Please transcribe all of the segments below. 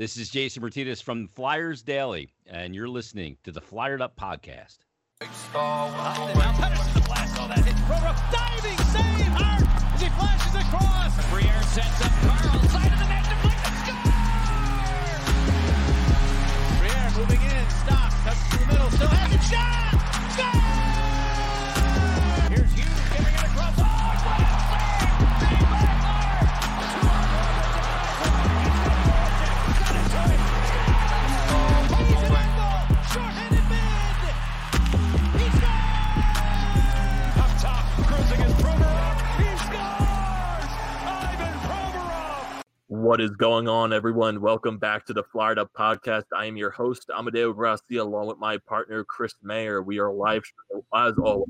This is Jason Martinez from Flyers Daily, and you're listening to the Flyered Up Podcast. Diving save, Hart as he flashes across. Briere sets up Carl, side of the net, deflected, score! Briere moving in, stops, cuts to the middle, still has shot! Here's Hughes it across. What is going on, everyone? Welcome back to the Flyered Up Podcast. I am your host, Amadeo Grassi, along with my partner, Chris Mayer. We are live, as always,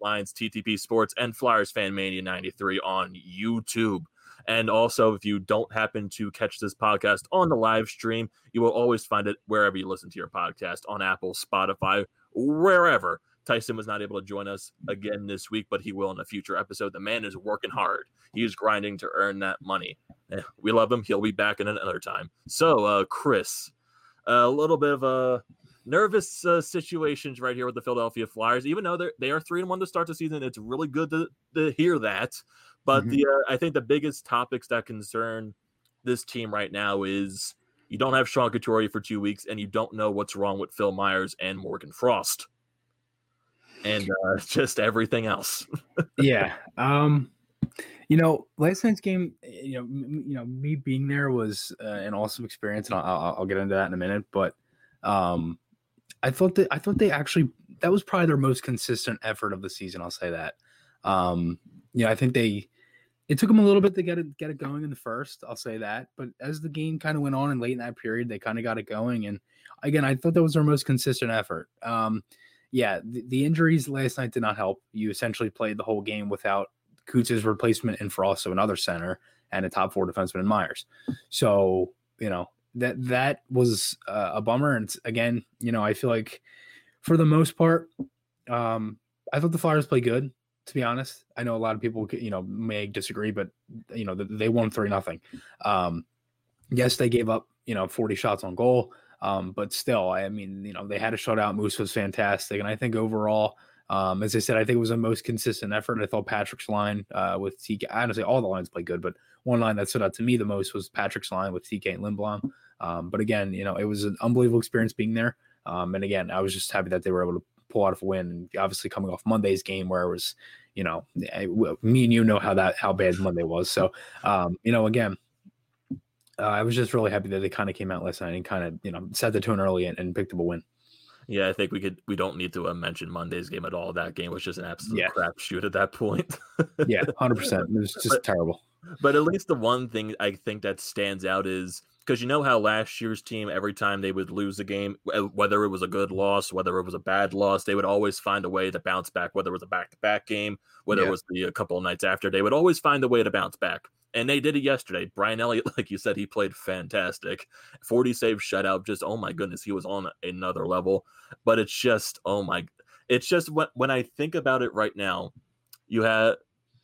Lions, TTP Sports, and Flyers Fan Mania 93 on YouTube. And also, if you don't happen to catch this podcast on the live stream, you will always find it wherever you listen to your podcast on Apple, Spotify, wherever. Tyson was not able to join us again this week, but he will in a future episode. The man is working hard. He is grinding to earn that money. Eh, We love him. He'll be back in another time. So, uh, Chris, a little bit of a nervous uh, situations right here with the Philadelphia Flyers. Even though they're they are three and one to start the season, it's really good to, to hear that. But Mhm. the uh, I think the biggest topics that concern this team right now is you don't have Sean Couturier for two weeks, and you don't know what's wrong with Phil Myers and Morgan Frost, and uh, just everything else. yeah. Um, you know, last night's game, you know, m- you know, me being there was uh, an awesome experience, and I'll, I'll, I'll get into that in a minute. But um, I thought that I thought they actually that was probably their most consistent effort of the season. I'll say that. Um, you know, I think they it took them a little bit to get it get it going in the first. I'll say that, but as the game kind of went on and late in that period, they kind of got it going. And again, I thought that was their most consistent effort. Um, yeah, the, the injuries last night did not help. You essentially played the whole game without Coots's replacement in Frost, so another center, and a top four defenseman in Myers. So you know that that was uh, a bummer. And again, you know, I feel like for the most part, um, I thought the Flyers played good. To be honest, I know a lot of people, you know, may disagree, but you know they won three nothing. Um, yes, they gave up, you know, forty shots on goal. Um, but still, I mean, you know, they had a shutout. Moose was fantastic, and I think overall, um, as I said, I think it was the most consistent effort. I thought Patrick's line uh, with TK. Say all the lines played good, but one line that stood out to me the most was Patrick's line with TK and Lindblom. Um, but again, you know, it was an unbelievable experience being there. Um, and again, I was just happy that they were able to pull out a win. And obviously, coming off Monday's game where it was, you know, I- w- me and you know how that how bad Monday was. So, um, you know, again, uh, I was just really happy that they kind of came out last night and kind of you know set the tone early and, and picked up a win. Yeah, I think we could. We don't need to uh, mention Monday's game at all. That game was just an absolute Yeah. crapshoot at that point. Yeah, hundred percent. It was just But- terrible. but at least the one thing I think that stands out is because you know how last year's team, every time they would lose a game, whether it was a good loss, whether it was a bad loss, they would always find a way to bounce back. Whether it was a back-to-back game, whether Yeah. it was the a couple of nights after, they would always find a way to bounce back. And they did it yesterday. Brian Elliott, like you said, he played fantastic. 40 save shutout. Just, oh my goodness, he was on another level. But it's just, oh my, it's just when, when I think about it right now, you have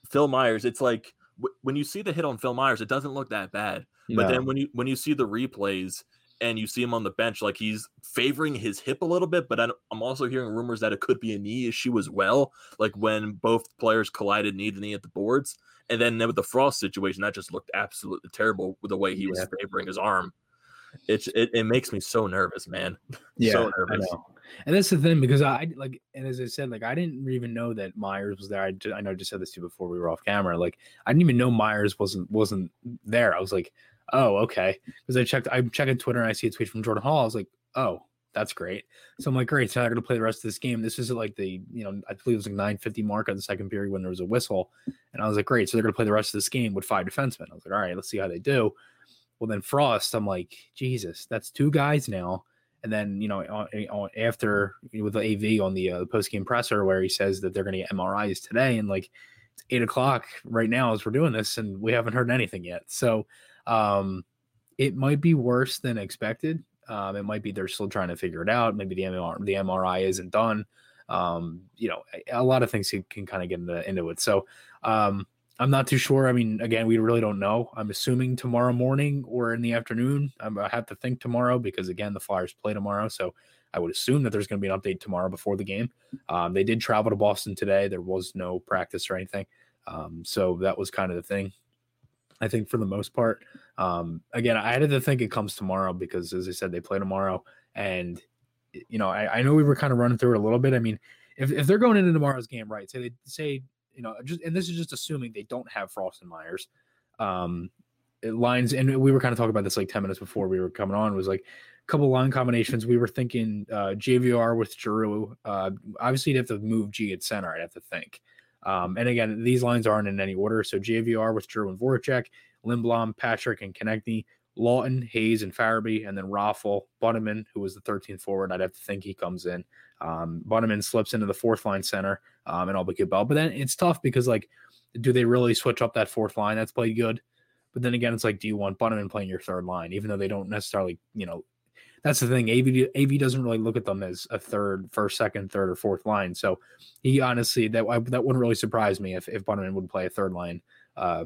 Phil Myers. It's like w- when you see the hit on Phil Myers, it doesn't look that bad. But then when you when you see the replays and you see him on the bench, like he's favoring his hip a little bit. But I'm I'm also hearing rumors that it could be a knee issue as well. Like when both players collided knee to knee at the boards, and then with the Frost situation, that just looked absolutely terrible with the way he was Yeah. favoring his arm. It's it, it makes me so nervous, man. Yeah, so nervous. And that's the thing because I like, and as I said, like I didn't even know that Myers was there. I, ju- I know I just said this to you before we were off camera. Like I didn't even know Myers wasn't wasn't there. I was like, oh okay, because I checked. I'm checking Twitter and I see a tweet from Jordan Hall. I was like, oh that's great. So I'm like, great. So I'm going to play the rest of this game. This is like the you know I believe it was like 9:50 mark on the second period when there was a whistle, and I was like, great. So they're going to play the rest of this game with five defensemen. I was like, all right, let's see how they do. Well, then Frost, I'm like, Jesus, that's two guys now. And then you know, after with the AV on the uh, post game presser where he says that they're going to get MRIs today, and like it's eight o'clock right now as we're doing this, and we haven't heard anything yet. So um, it might be worse than expected. Um, it might be they're still trying to figure it out. Maybe the MRI, the MRI isn't done. Um, you know, a, lot of things can, can kind of get into, into it. So um, I'm not too sure. I mean, again, we really don't know. I'm assuming tomorrow morning or in the afternoon. I'm, I have to think tomorrow because again, the Flyers play tomorrow, so I would assume that there's going to be an update tomorrow before the game. Um, they did travel to Boston today. There was no practice or anything, um, so that was kind of the thing. I think for the most part, um, again, I had to think it comes tomorrow because, as I said, they play tomorrow, and you know, I, I know we were kind of running through it a little bit. I mean, if, if they're going into tomorrow's game, right? Say they say you know, just and this is just assuming they don't have Frost and Myers. Um, lines, and we were kind of talking about this like 10 minutes before we were coming on, was like a couple line combinations. We were thinking uh, JVR with Giroux. Uh, obviously, you'd have to move G at center, I'd have to think. Um, and again, these lines aren't in any order. So JVR with Giroux and Voracek, Lindblom, Patrick, and Konecny, Laughton, Hayes, and Farabee, and then Raffl, Bunnaman, who was the 13th forward. I'd have to think he comes in. Um, Bunnaman slips into the fourth line center, um, and Aube-Kubel. But then it's tough because like, do they really switch up that fourth line that's played good? But then again, it's like, do you want Bunnaman playing your third line, even though they don't necessarily, you know, that's the thing. AV AV doesn't really look at them as a third, first, second, third, or fourth line. So he honestly that that wouldn't really surprise me if if Bunnaman would play a third line, uh,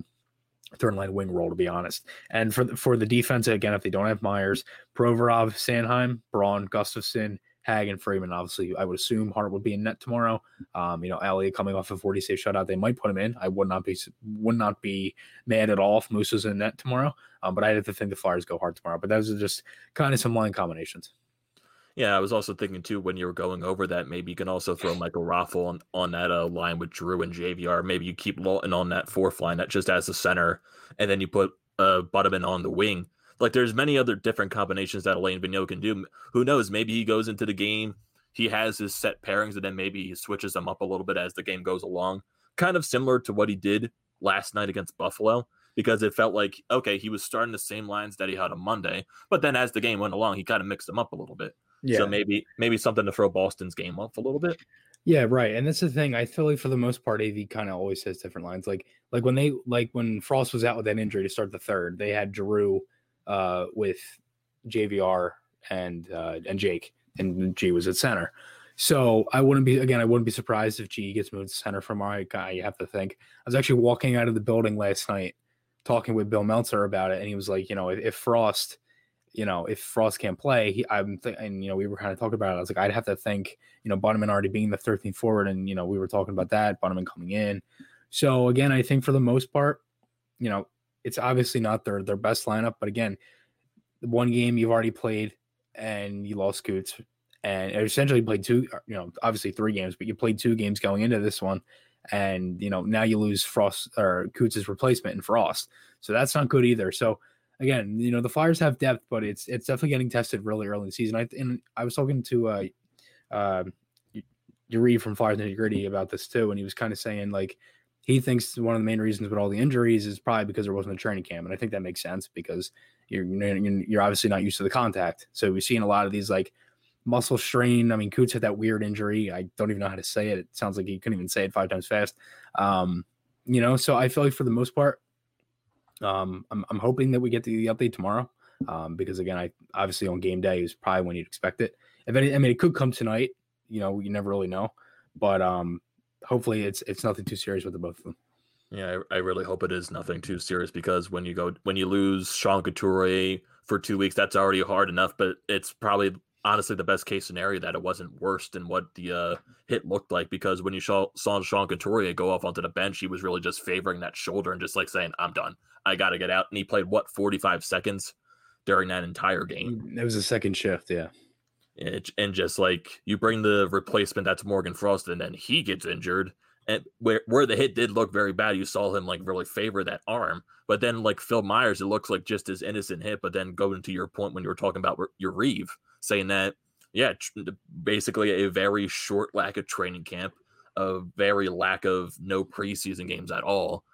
third line wing role, to be honest. And for the, for the defense again, if they don't have Myers, Provorov, Sanheim, Braun, Gustafsson, Hägg and Friedman. Obviously, I would assume Hart would be in net tomorrow. Um, you know, Elliott coming off a 40 save shutout, they might put him in. I would not be would not be mad at all if Moose was in net tomorrow. Um, but I have to think the Flyers go hard tomorrow. But those are just kind of some line combinations. Yeah, I was also thinking too when you were going over that maybe you can also throw Michael Raffl on, on that uh, line with Drew and JVR. Maybe you keep Laughton on that fourth line that just as the center, and then you put uh, Bunnaman on the wing like there's many other different combinations that Alain Vigneault can do. Who knows? Maybe he goes into the game, he has his set pairings, and then maybe he switches them up a little bit as the game goes along. Kind of similar to what he did last night against Buffalo, because it felt like okay, he was starting the same lines that he had on Monday, but then as the game went along, he kind of mixed them up a little bit. Yeah. So maybe maybe something to throw Boston's game off a little bit. Yeah, right. And that's the thing. I feel like for the most part, AV kind of always says different lines. Like like when they like when Frost was out with that injury to start the third, they had Giroux uh, with JVR and uh, and Jake, and G was at center. So I wouldn't be again. I wouldn't be surprised if G gets moved to center from my guy. You have to think. I was actually walking out of the building last night, talking with Bill Meltzer about it, and he was like, you know, if, if Frost, you know, if Frost can't play, he, I'm th- and you know, we were kind of talking about it. I was like, I'd have to think, you know, Bunnaman already being the 13th forward, and you know, we were talking about that Bunnaman coming in. So again, I think for the most part, you know, it's obviously not their their best lineup, but again, one game you've already played and you lost Coots, and essentially played two, uh, you know, obviously three games, but you played two games going into this one, and you know now you lose Frost or Coots' replacement in Frost, so that's not good either. So again, you know the Flyers have depth, but it's it's definitely getting tested really early in the season. I and I was talking to uh, uh, Yuri from Flyers Nitty Gritty about this too, and he was kind of saying like he thinks one of the main reasons with all the injuries is probably because there wasn't a training camp, and I think that makes sense because you're you're obviously not used to the contact. So we've seen a lot of these like muscle strain. I mean, Coots had that weird injury. I don't even know how to say it. It sounds like he couldn't even say it five times fast. Um, you know, so I feel like for the most part, um, I'm, I'm hoping that we get the, update tomorrow. Um, because again, I obviously on game day is probably when you'd expect it. If any, I mean, it could come tonight. You know, you never really know, but um, hopefully it's it's nothing too serious with the both of them. Yeah, I, I, really hope it is nothing too serious because when you go when you lose Sean Couturier for two weeks, that's already hard enough. But it's probably honestly the best case scenario that it wasn't worse than what the uh, hit looked like because when you saw, saw Sean Couturier go off onto the bench, he was really just favoring that shoulder and just like saying, "I'm done. I got to get out." And he played what 45 seconds during that entire game. It was a second shift, yeah. It, and just like you bring the replacement that's Morgan Frost, and then he gets injured. And where where the hit did look very bad, you saw him like really favor that arm. But then like Phil Myers, it looks like just as innocent hit. But then going to your point when you were talking about your Reeve, saying that yeah, basically a very short lack of training camp, a very lack of no preseason games at all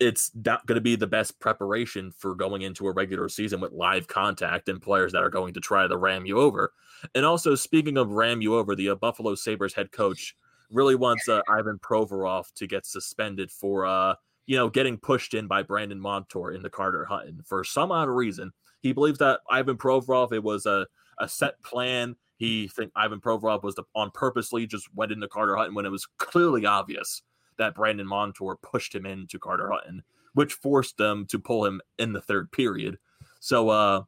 it's not going to be the best preparation for going into a regular season with live contact and players that are going to try to ram you over. And also, speaking of ram you over, the Buffalo Sabres head coach really wants uh, Ivan Provorov to get suspended for, uh, you know, getting pushed in by Brandon Montour in the Carter Hutton. For some odd reason, he believes that Ivan Provorov, it was a, a set plan. He think Ivan Provorov was the, on purposely just went into Carter Hutton when it was clearly obvious that Brandon Montour pushed him into Carter Hutton, which forced them to pull him in the third period. So, uh,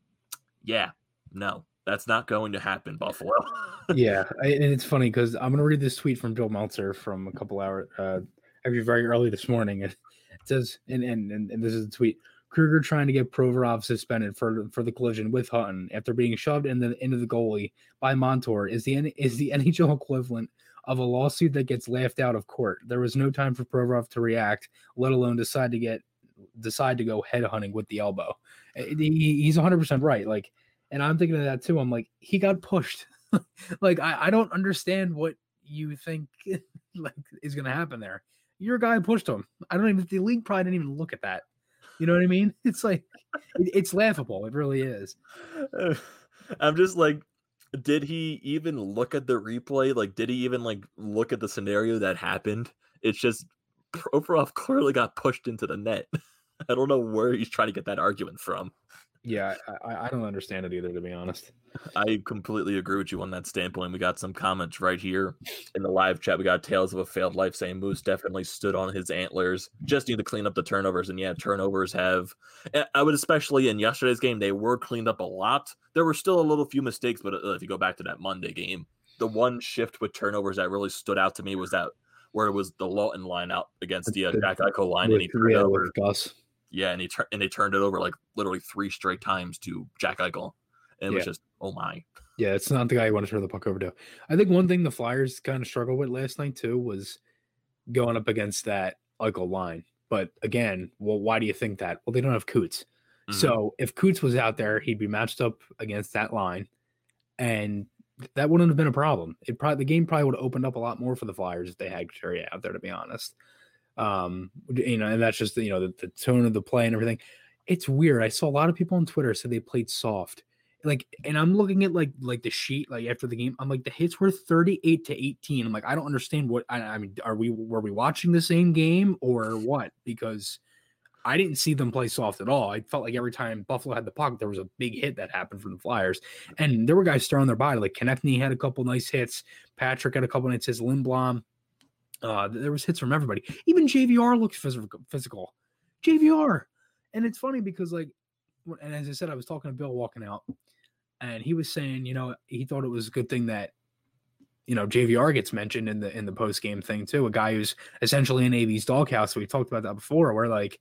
yeah, no, that's not going to happen, Buffalo. yeah, and it's funny because I'm gonna read this tweet from Bill Meltzer from a couple hours, uh, actually very early this morning. It says, and and and, this is a tweet. Krueger trying to get Provorov suspended for for the collision with Hutton after being shoved in the into the goalie by Montour is the is the NHL equivalent of a lawsuit that gets laughed out of court. There was no time for Provorov to react, let alone decide to get decide to go head hunting with the elbow. He, he's 100 percent right. Like, and I'm thinking of that too. I'm like, he got pushed. like, I, I don't understand what you think like is going to happen there. Your guy pushed him. I don't even. The league probably didn't even look at that. You know what I mean? It's like it's laughable. It really is. I'm just like, did he even look at the replay? Like, did he even like look at the scenario that happened? It's just Provorov clearly got pushed into the net. I don't know where he's trying to get that argument from. Yeah, I, I don't understand it either, to be honest. I completely agree with you on that standpoint. We got some comments right here in the live chat. We got Tales of a Failed Life saying Moose definitely stood on his antlers. Just need to clean up the turnovers. And yeah, turnovers have, I would especially in yesterday's game, they were cleaned up a lot. There were still a little few mistakes, but uh, if you go back to that Monday game, the one shift with turnovers that really stood out to me was that where it was the Laughton line out against the uh, Jack Eichel line. and he turned yeah, over. Gus. Yeah, and he tur- and they turned it over like literally three straight times to Jack Eichel, and it yeah. was just oh my. Yeah, it's not the guy you want to turn the puck over to. I think one thing the Flyers kind of struggled with last night too was going up against that Eichel line. But again, well, why do you think that? Well, they don't have Coots. Mm-hmm. So if Coots was out there, he'd be matched up against that line, and that wouldn't have been a problem. It probably the game probably would have opened up a lot more for the Flyers if they had Couturier out there. To be honest, um, you know, and that's just you know the, the tone of the play and everything. It's weird. I saw a lot of people on Twitter say they played soft, like, and I'm looking at like like the sheet like after the game. I'm like the hits were 38 to 18. I'm like I don't understand what I, I mean. Are we were we watching the same game or what? Because I didn't see them play soft at all. I felt like every time Buffalo had the puck, there was a big hit that happened from the Flyers, and there were guys throwing their body. Like Konecny had a couple nice hits. Patrick had a couple nice hits. Lindblom uh, there was hits from everybody. Even JVR looked physical. JVR, and it's funny because like, and as I said, I was talking to Bill walking out, and he was saying, you know, he thought it was a good thing that, you know, JVR gets mentioned in the in the post game thing too. A guy who's essentially in AV's doghouse. We talked about that before, where like,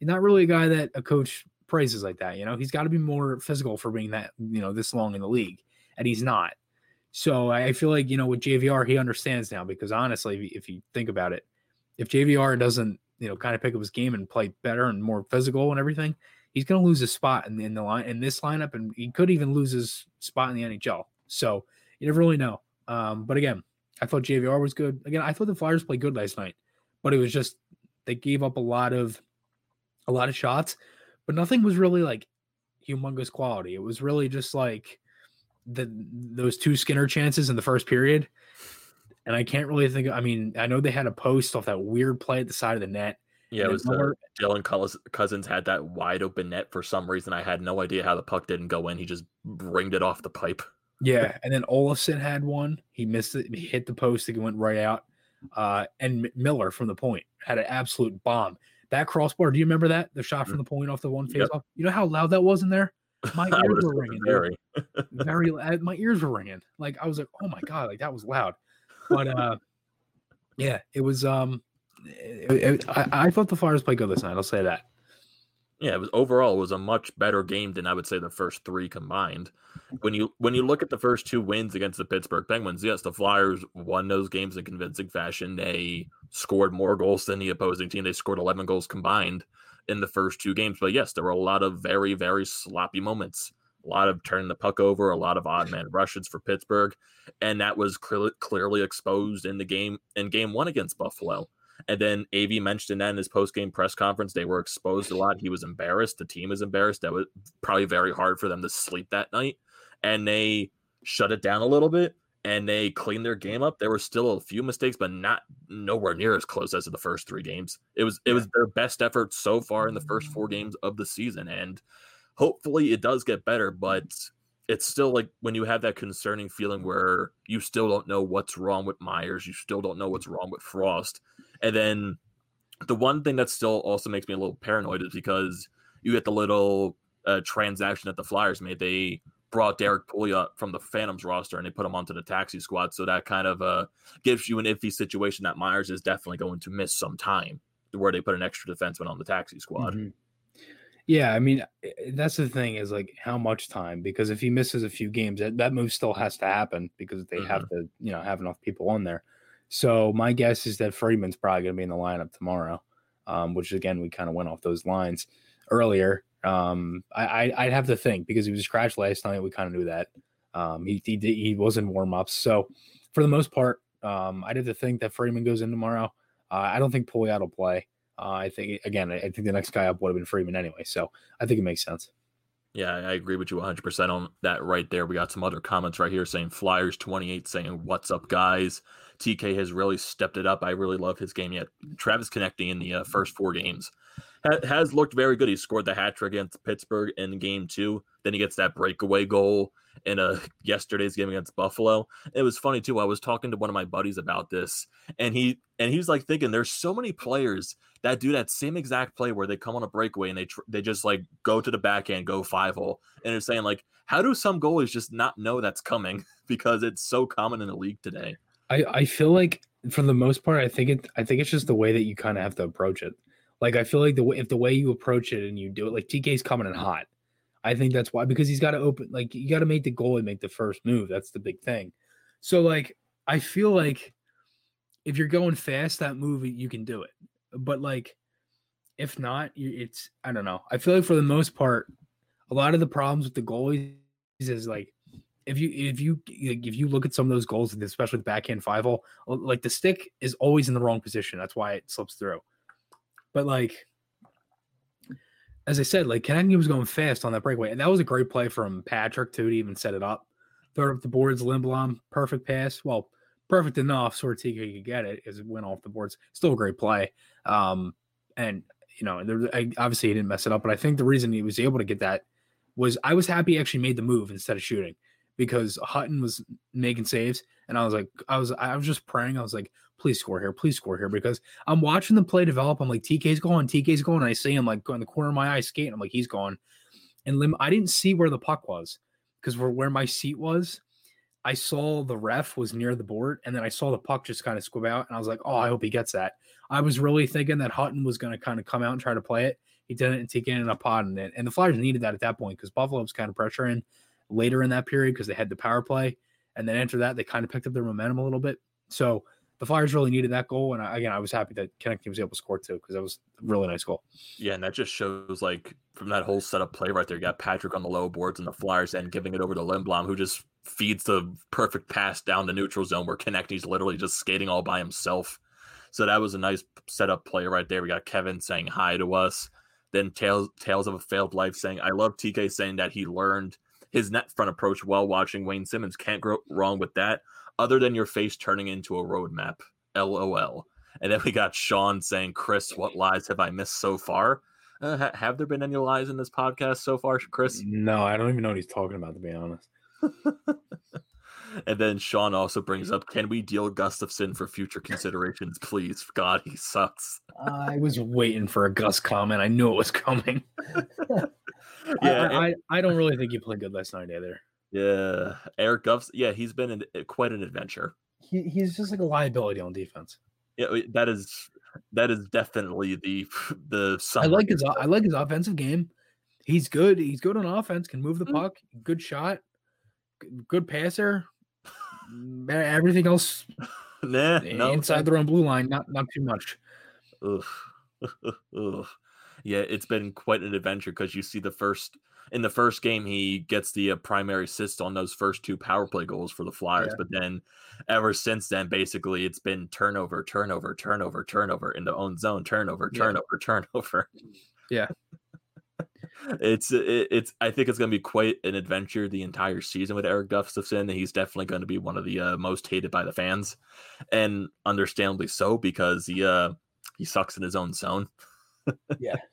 not really a guy that a coach praises like that. You know, he's got to be more physical for being that you know this long in the league, and he's not. So I feel like, you know, with JVR, he understands now because honestly, if you think about it, if JVR doesn't, you know, kind of pick up his game and play better and more physical and everything, he's going to lose his spot in the, in the line in this lineup, and he could even lose his spot in the NHL. So you never really know. Um, but again, I thought JVR was good. Again, I thought the Flyers played good last night, but it was just they gave up a lot of a lot of shots, but nothing was really like humongous quality. It was really just like the those two Skinner chances in the first period, and I can't really think. I mean, I know they had a post off that weird play at the side of the net. Yeah, it was the, Dylan Cozens had that wide open net for some reason. I had no idea how the puck didn't go in. He just ringed it off the pipe. Yeah, and then Olofsson had one. He missed it. He hit the post. It went right out. Uh, and Miller from the point had an absolute bomb. That crossbar. Do you remember that the shot from mm. the point off the one face yep. off? You know how loud that was in there. My ears were ringing. Very, very. My ears were ringing. Like I was like, oh my god, like that was loud. But uh, yeah, it was. Um, it, it, I, I thought the Flyers played good this night. I'll say that. Yeah, it was overall it was a much better game than I would say the first three combined. When you when you look at the first two wins against the Pittsburgh Penguins, yes, the Flyers won those games in convincing fashion. They scored more goals than the opposing team. They scored 11 goals combined in the first two games. But yes, there were a lot of very, very sloppy moments. A lot of turning the puck over, a lot of odd man rushes for Pittsburgh, and that was clearly, clearly exposed in the game in game one against Buffalo. And then AV mentioned that in his post game press conference, they were exposed a lot. He was embarrassed. The team is embarrassed. That was probably very hard for them to sleep that night, and they shut it down a little bit and they cleaned their game up. There were still a few mistakes, but not nowhere near as close as the first three games. It was it was their best effort so far in the first four games of the season, and hopefully it does get better. But it's still like when you have that concerning feeling where you still don't know what's wrong with Myers, you still don't know what's wrong with Frost, And then the one thing that still also makes me a little paranoid is because you get the little uh, transaction that the Flyers made. They brought Derrick Pouliot from the Phantoms roster and they put him onto the taxi squad. So that kind of uh, gives you an iffy situation that Myers is definitely going to miss some time where they put an extra defenseman on the taxi squad. Mm-hmm. Yeah, I mean that's the thing is like how much time because if he misses a few games, that, that move still has to happen because they mm-hmm. have to you know have enough people on there. So my guess is that Friedman's probably going to be in the lineup tomorrow, um, which again we kind of went off those lines earlier. Um, I, I would have to think because he was scratched last night. We kind of knew that. Um, he he he was in warm ups. So for the most part, um, I'd have to think that Friedman goes in tomorrow. Uh, I don't think Pouliot will play. Uh, I think again, I think the next guy up would have been Friedman anyway. So I think it makes sense. Yeah, I agree with you 100% on that right there. We got some other comments right here saying Flyers 28 saying, What's up, guys? TK has really stepped it up. I really love his game yet. Travis Konecny in the uh, first four games has looked very good. He scored the hat trick against Pittsburgh in game two. Then he gets that breakaway goal in a yesterday's game against Buffalo. It was funny too. I was talking to one of my buddies about this, and he and he was like thinking, "There's so many players that do that same exact play where they come on a breakaway and they tr- they just like go to the backhand, go five hole, and they're saying like, how do some goalies just not know that's coming because it's so common in the league today? I I feel like for the most part, I think it I think it's just the way that you kind of have to approach it. Like I feel like the way if the way you approach it and you do it, like TK's coming in hot. I think that's why because he's got to open like you got to make the goal and make the first move. That's the big thing. So like I feel like if you're going fast, that move you can do it. But like if not, it's I don't know. I feel like for the most part, a lot of the problems with the goalies is like if you if you if you look at some of those goals, especially the backhand five hole, like the stick is always in the wrong position. That's why it slips through. But like, as I said, like Konecny was going fast on that breakaway, and that was a great play from Patrick too to even set it up. It up the boards, Lindblom, perfect pass. Well, perfect enough so Ortega could get it as it went off the boards. Still a great play. Um, and you know, there, I, obviously he didn't mess it up, but I think the reason he was able to get that was I was happy he actually made the move instead of shooting because Hutton was making saves, and I was like, I was I was just praying. I was like, please score here, please score here, because I'm watching the play develop. I'm like, TK's going, TK's going. And I see him like going the corner of my eye skating. I'm like, he's going. And Lim, I didn't see where the puck was because where, where my seat was, I saw the ref was near the board, and then I saw the puck just kind of squib out, and I was like, oh, I hope he gets that. I was really thinking that Hutton was going to kind of come out and try to play it. He didn't, and TK ended up potting it. And the Flyers needed that at that point because Buffalo was kind of pressuring later in that period because they had the power play. And then after that, they kind of picked up their momentum a little bit. So the Flyers really needed that goal, and I, again, I was happy that Konecny was able to score too because that was a really nice goal. Yeah, and that just shows like from that whole setup play right there, you got Patrick on the low boards and the Flyers and giving it over to Lindblom, who just feeds the perfect pass down the neutral zone where Konecny's literally just skating all by himself. So that was a nice setup play right there. We got Kevin saying hi to us. Then Tales Tales of a Failed Life saying, I love TK saying that he learned his net front approach while watching Wayne Simmonds. Can't go wrong with that other than your face turning into a roadmap. LOL. And then we got Sean saying, Chris, what lies have I missed so far? Uh, ha- have there been any lies in this podcast so far, Chris? No, I don't even know what he's talking about, to be honest. and then Sean also brings up, can we deal Gustafsson for future considerations, please? God, he sucks. I was waiting for a Gus comment. I knew it was coming. yeah, I, I, I, don't really think he played good last night either. Yeah, Eric Guffs. Yeah, he's been in, eh, quite an adventure. He, he's just like a liability on defense. Yeah, that is that is definitely the the. I like his I like his offensive game. He's good. He's good on offense. Can move the mm-hmm. puck. Good shot. Good passer. Everything else, nah, no, inside the own blue line, not not too much. Ugh. Ugh. Yeah, it's been quite an adventure because you see the first in the first game he gets the uh, primary assist on those first two power play goals for the Flyers, yeah. but then ever since then, basically it's been turnover, turnover, turnover, turnover in the own zone, turnover, turnover, yeah. turnover. Yeah. it's it, it's I think it's going to be quite an adventure the entire season with Erik Gustafsson. He's definitely going to be one of the uh, most hated by the fans, and understandably so because he uh he sucks in his own zone. yeah.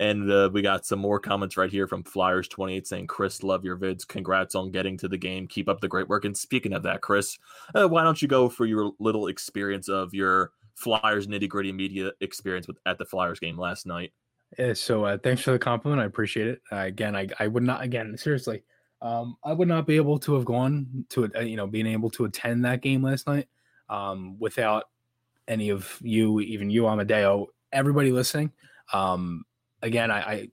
And uh, we got some more comments right here from Flyers28 saying, Chris, love your vids. Congrats on getting to the game. Keep up the great work. And speaking of that, Chris, uh, why don't you go for your little experience of your Flyers nitty gritty media experience with at the Flyers game last night. Yeah, so uh, thanks for the compliment. I appreciate it. Uh, again, I, I would not again seriously. Um, I would not be able to have gone to uh, you know being able to attend that game last night um, without any of you, even you, Amadeo, everybody listening. Um, again, I, I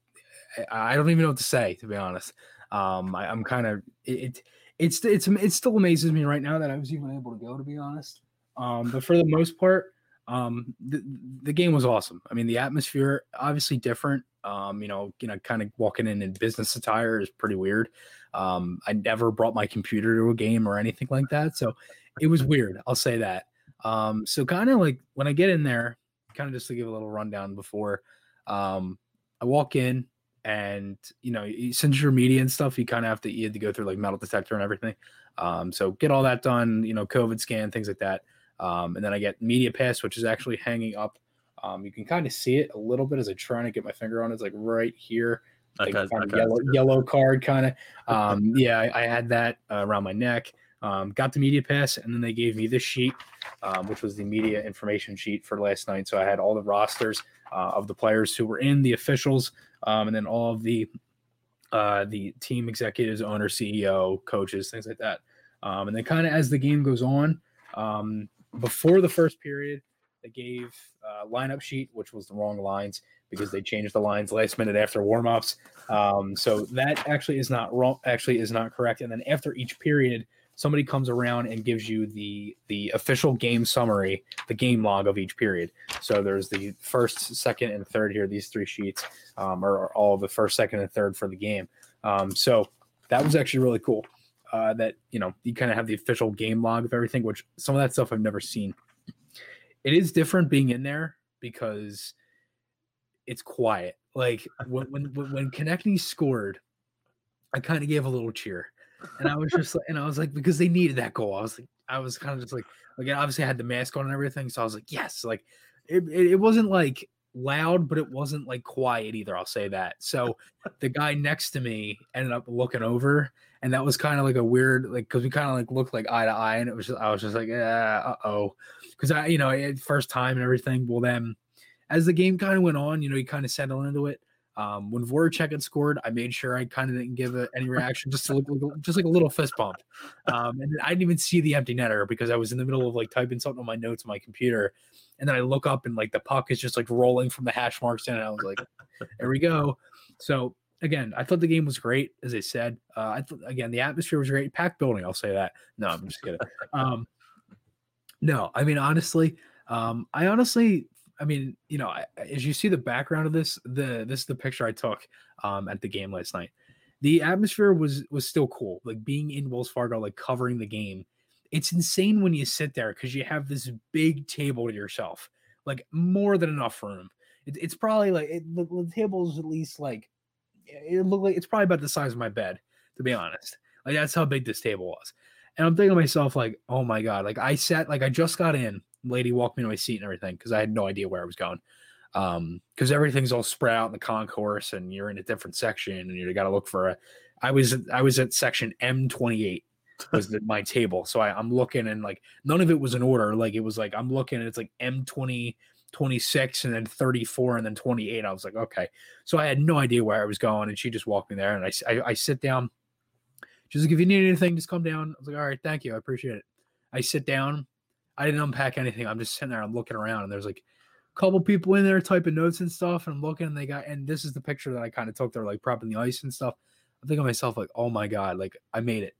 I don't even know what to say to be honest. Um, I, am kind of it, It's it's it still amazes me right now that I was even able to go. To be honest, um, but for the most part, um, the, the game was awesome. I mean, the atmosphere obviously different. Um, you know, you know, kind of walking in in business attire is pretty weird. Um, I never brought my computer to a game or anything like that, so it was weird. I'll say that. Um, so kind of like when I get in there, kind of just to give a little rundown before, um, I walk in and you know, since you're media and stuff, you kind of have to you had to go through like metal detector and everything. Um, so get all that done, you know, COVID scan, things like that. Um, and then I get Media Pass, which is actually hanging up. Um, you can kind of see it a little bit as I try to get my finger on it. It's like right here. Like okay, okay. yellow, yellow card kind of. Um, yeah, I, I, had that uh, around my neck. Um, got the media pass, and then they gave me this sheet, um, which was the media information sheet for last night. So I had all the rosters uh, of the players who were in, the officials, um, and then all of the uh, the team executives, owner, CEO, coaches, things like that. Um, and then kind of as the game goes on, um, before the first period, they gave uh, lineup sheet, which was the wrong lines because they changed the lines last minute after warmups. Um, so that actually is not wrong. Actually, is not correct. And then after each period, somebody comes around and gives you the the official game summary, the game log of each period. So there's the first, second, and third here. These three sheets um, are, all the first, second, and third for the game. Um, so that was actually really cool uh, that you know you kind of have the official game log of everything, which some of that stuff I've never seen. It is different being in there because it's quiet. Like when when when Konecny scored, I kind of gave a little cheer, and I was just like, and I was like because they needed that goal. I was like, I was kind of just like, like obviously I had the mask on and everything, so I was like, yes, like it, it, it wasn't like loud, but it wasn't like quiet either. I'll say that. So the guy next to me ended up looking over, and that was kind of like a weird, like, because we kind of like looked like eye to eye, and it was just, I was just like, uh oh, because I, you know, first time and everything. Well, then as the game kind of went on, you know, you kind of settle into it. Um, when Voracek had scored, I made sure I kind of didn't give a, any reaction, just to look, just like a little fist bump. Um, and I didn't even see the empty netter because I was in the middle of like typing something on my notes on my computer, and then I look up and like the puck is just like rolling from the hash marks in. And I was like, there we go. So again, I thought the game was great, as I said. Uh, I thought again the atmosphere was great. Packed building, I'll say that. No, I'm just kidding. Um, no, I mean honestly, um, I honestly, I mean, you know, as you see the background of this, the this is the picture I took um, at the game last night. The atmosphere was was still cool, like being in Wells Fargo, like covering the game it's insane when you sit there because you have this big table to yourself, like more than enough room. It, it's probably like it, the, the table is at least like it looked like it's probably about the size of my bed, to be honest. Like that's how big this table was. And I'm thinking to myself, like, oh my god, like I sat, like I just got in, lady walked me to my seat and everything because I had no idea where I was going. Um, because everything's all spread out in the concourse and you're in a different section and you got to look for a. I was I was at section M28 was the, my table. So I, I'm looking and like none of it was in order. Like it was like I'm looking and it's like M20, 26 and then 34 and then 28. I was like, okay. So I had no idea where I was going. And she just walked me there and I, I, I sit down. She's like, if you need anything, just come down. I was like, all right, thank you. I appreciate it. I sit down. I didn't unpack anything. I'm just sitting there. I'm looking around and there's like a couple people in there typing notes and stuff. And I'm looking and they got, and this is the picture that I kind of took. They're like propping the ice and stuff. I think of myself like, oh my God, like I made it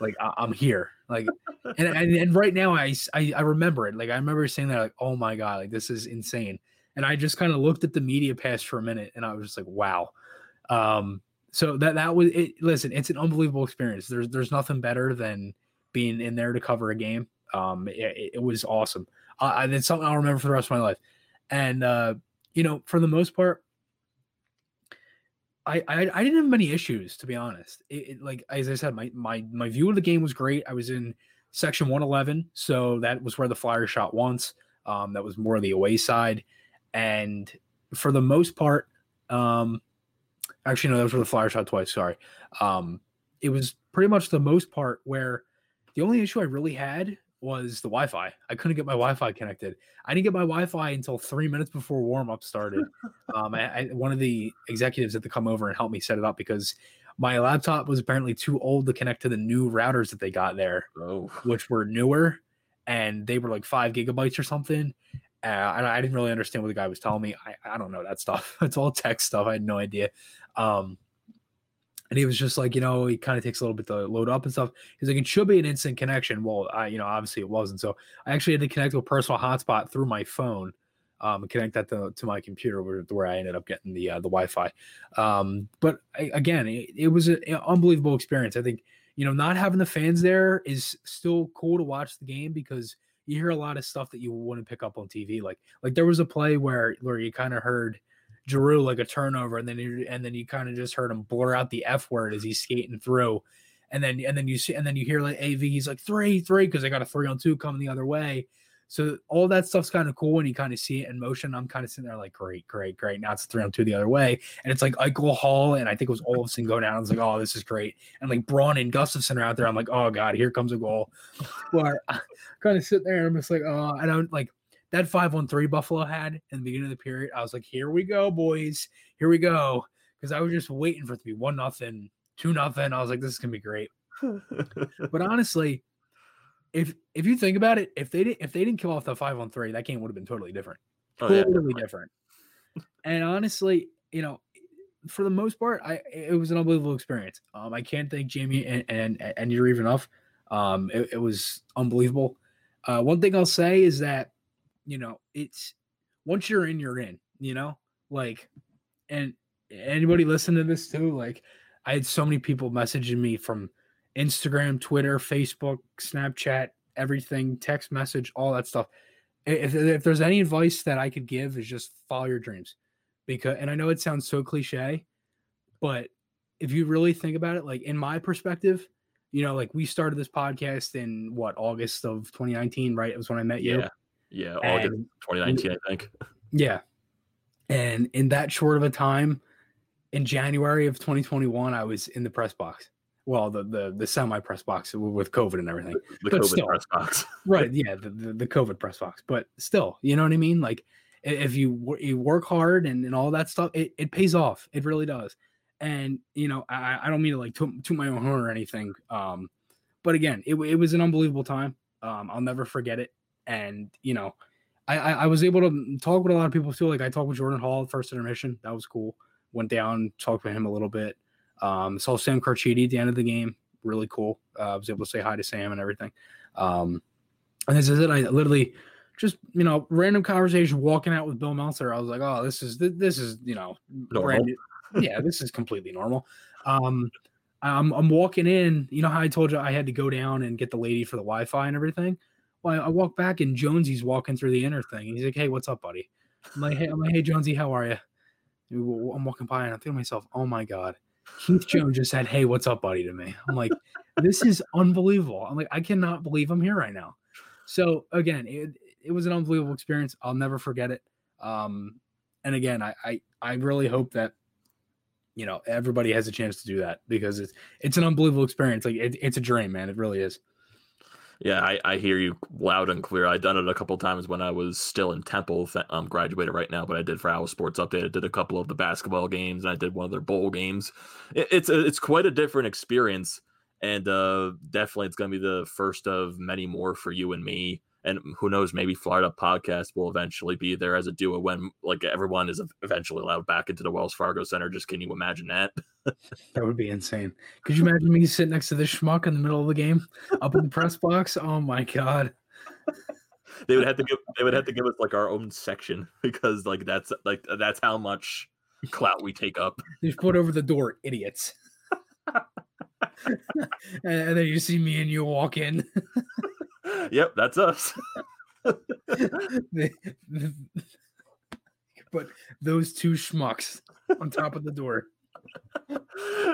like I, am here like and, and and right now I, I i remember it like i remember saying that like oh my god like this is insane and i just kind of looked at the media pass for a minute and i was just like wow um so that that was it listen it's an unbelievable experience there's there's nothing better than being in there to cover a game um it, it was awesome uh, it's something i'll remember for the rest of my life and uh you know for the most part I, I, I didn't have many issues to be honest. It, it, like as I said, my my my view of the game was great. I was in section 111, so that was where the flyer shot once. Um, that was more the away side, and for the most part, um, actually no, that was where the flyer shot twice. Sorry, um, it was pretty much the most part where the only issue I really had was the Wi-Fi. I couldn't get my Wi-Fi connected. I didn't get my Wi-Fi until three minutes before warm-up started. um, I, I, one of the executives had to come over and help me set it up because my laptop was apparently too old to connect to the new routers that they got there, Oh, which were newer, and they were like five gigabytes or something. Uh, and I didn't really understand what the guy was telling me. I, I don't know that stuff. It's all tech stuff. I had no idea. Um, and he was just like, you know, he kind of takes a little bit to load up and stuff. He's like, it should be an instant connection. Well, I, you know, obviously it wasn't. So I actually had to connect to a personal hotspot through my phone, um, and connect that to, to my computer, where, where I ended up getting the uh, the Wi-Fi. Um, but I, again, it, it was an unbelievable experience. I think you know, not having the fans there is still cool to watch the game because you hear a lot of stuff that you wouldn't pick up on TV. Like like there was a play where where you kind of heard Giroux like a turnover, and then you, and then you kind of just heard him blur out the F word as he's skating through, and then and then you see and then you hear like AV, he's like three three because they got a three on two coming the other way. So all that stuff's kind of cool when you kind of see it in motion. I'm kind of sitting there like, great, great, great. Now it's three on two the other way, and it's like Eichel Hall and I think it was Olofsson go down. I was like, oh, this is great. And like Braun and Gustafsson are out there. I'm like, oh god, here comes a goal. Where I kind of sit there and I'm just like, oh, I don't like that five on three Buffalo had in the beginning of the period. I was like, here we go, boys, here we go, because I was just waiting for it to be one nothing, two nothing. I was like, this is gonna be great. But honestly, if if you think about it, if they didn't if they didn't kill off the five on three, that game would have been totally different. Oh, yeah. totally different. And honestly, you know, for the most part, I it was an unbelievable experience. Um, I can't thank Jamie and and and you're even enough. Um, it, it was unbelievable. Uh, one thing I'll say is that, you know, it's once you're in, you're in. You know, like, and anybody listen to this too, like, I had so many people messaging me from Instagram, Twitter, Facebook, Snapchat, everything, text message, all that stuff. If, if there's any advice that I could give is just follow your dreams. Because and I know it sounds so cliche, but if you really think about it, like in my perspective, you know, like we started this podcast in what August of 2019, right? It was when I met you. Yeah. August And 2019, I think. yeah. And in that short of a time, in January of 2021, I was in the press box. Well, the the the semi press box with COVID and everything. The But COVID still. press box. Right. Yeah. The, the, the COVID press box. But still, you know what I mean? Like if you you work hard and, and all that stuff, it, it pays off. It really does. And you know, I, I don't mean to like toot, toot my own horn or anything. Um, but again, it, it was an unbelievable time. Um, I'll never forget it. And you know, I, I I was able to talk with a lot of people too. Like I talked with Jordan Hall at first intermission. That was cool. Went down, talked with him a little bit. Um, saw Sam Carchidi at the end of the game. Really cool. Uh, I was able to say hi to Sam and everything. Um, and this is it. I literally just you know random conversation walking out with Bill Meltzer. I was like, oh, this is this is you know Normal. brand new- yeah, this is completely normal. Um, I'm I'm walking in. You know how I told you I had to go down and get the lady for the Wi-Fi and everything. Well, I, walk back and Jonesy's walking through the inner thing. He's like, "Hey, what's up, buddy?" I'm like, "Hey, I'm like, hey, Jonesy, how are you?" I'm walking by and I think to myself, "Oh my god." Keith Jones just said, "Hey, what's up, buddy?" to me. I'm like, "This is unbelievable." I'm like, "I cannot believe I'm here right now." So again, it it was an unbelievable experience. I'll never forget it. Um, and again, I, I I really hope that you know everybody has a chance to do that because it's it's an unbelievable experience. Like it, it's a dream, man. It really is. Yeah, I, I hear you loud and clear. I've done it a couple times when I was still in Temple. I'm graduated right now, but I did for Owl Sports Update. I did a couple of the basketball games, and I did one of their bowl games. It, it's it's quite a different experience, and uh, definitely it's going to be the first of many more for you and me. And who knows, maybe Flyered Up Podcast will eventually be there as a duo when like everyone is eventually allowed back into the Wells Fargo Center. Just can you imagine that? That would be insane. Could you imagine me sitting next to this schmuck in the middle of the game, up in the press box? Oh my god. they would have to give they would have to give us like our own section because like that's like that's how much clout we take up. Just put over the door, idiots. and, and then you see me and you walk in. Yep, that's us. But those two schmucks on top of the door.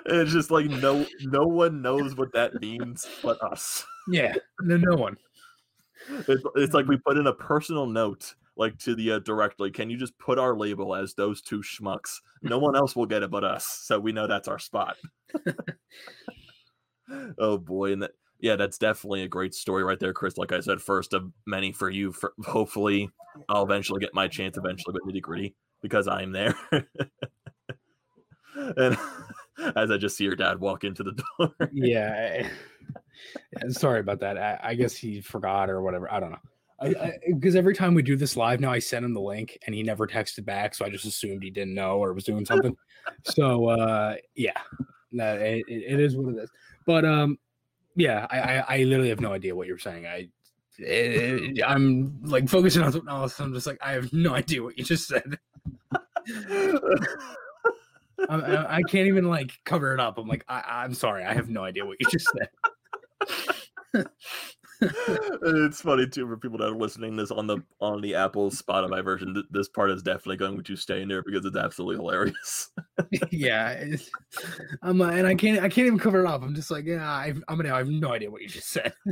it's just like no no one knows what that means but us. Yeah, no, no one. It's, it's like we put in a personal note like to the uh, directly. Can you just put our label as those two schmucks? No one else will get it but us, so we know that's our spot. oh boy, and that yeah, that's definitely a great story right there, Chris. Like I said, first of many for you. For hopefully, I'll eventually get my chance eventually with nitty gritty because I'm there. and as I just see your dad walk into the door. yeah, I, sorry about that. I, I, guess he forgot or whatever. I don't know. Because every time we do this live now, I send him the link and he never texted back, so I just assumed he didn't know or was doing something. so uh, yeah, no, it, it is what it is. But um, yeah, I, I, I literally have no idea what you're saying. I I'm like focusing on something else. I'm just like I have no idea what you just said. I, I, can't even like cover it up. I'm like I, I'm sorry. I have no idea what you just said. it's funny too for people that are listening this on the on the Apple Spotify version. Th- this part is definitely going to stay in there because it's absolutely hilarious. yeah, I'm uh, and I can't I can't even cover it up. I'm just like yeah, I, I'm gonna I have no idea what you just said.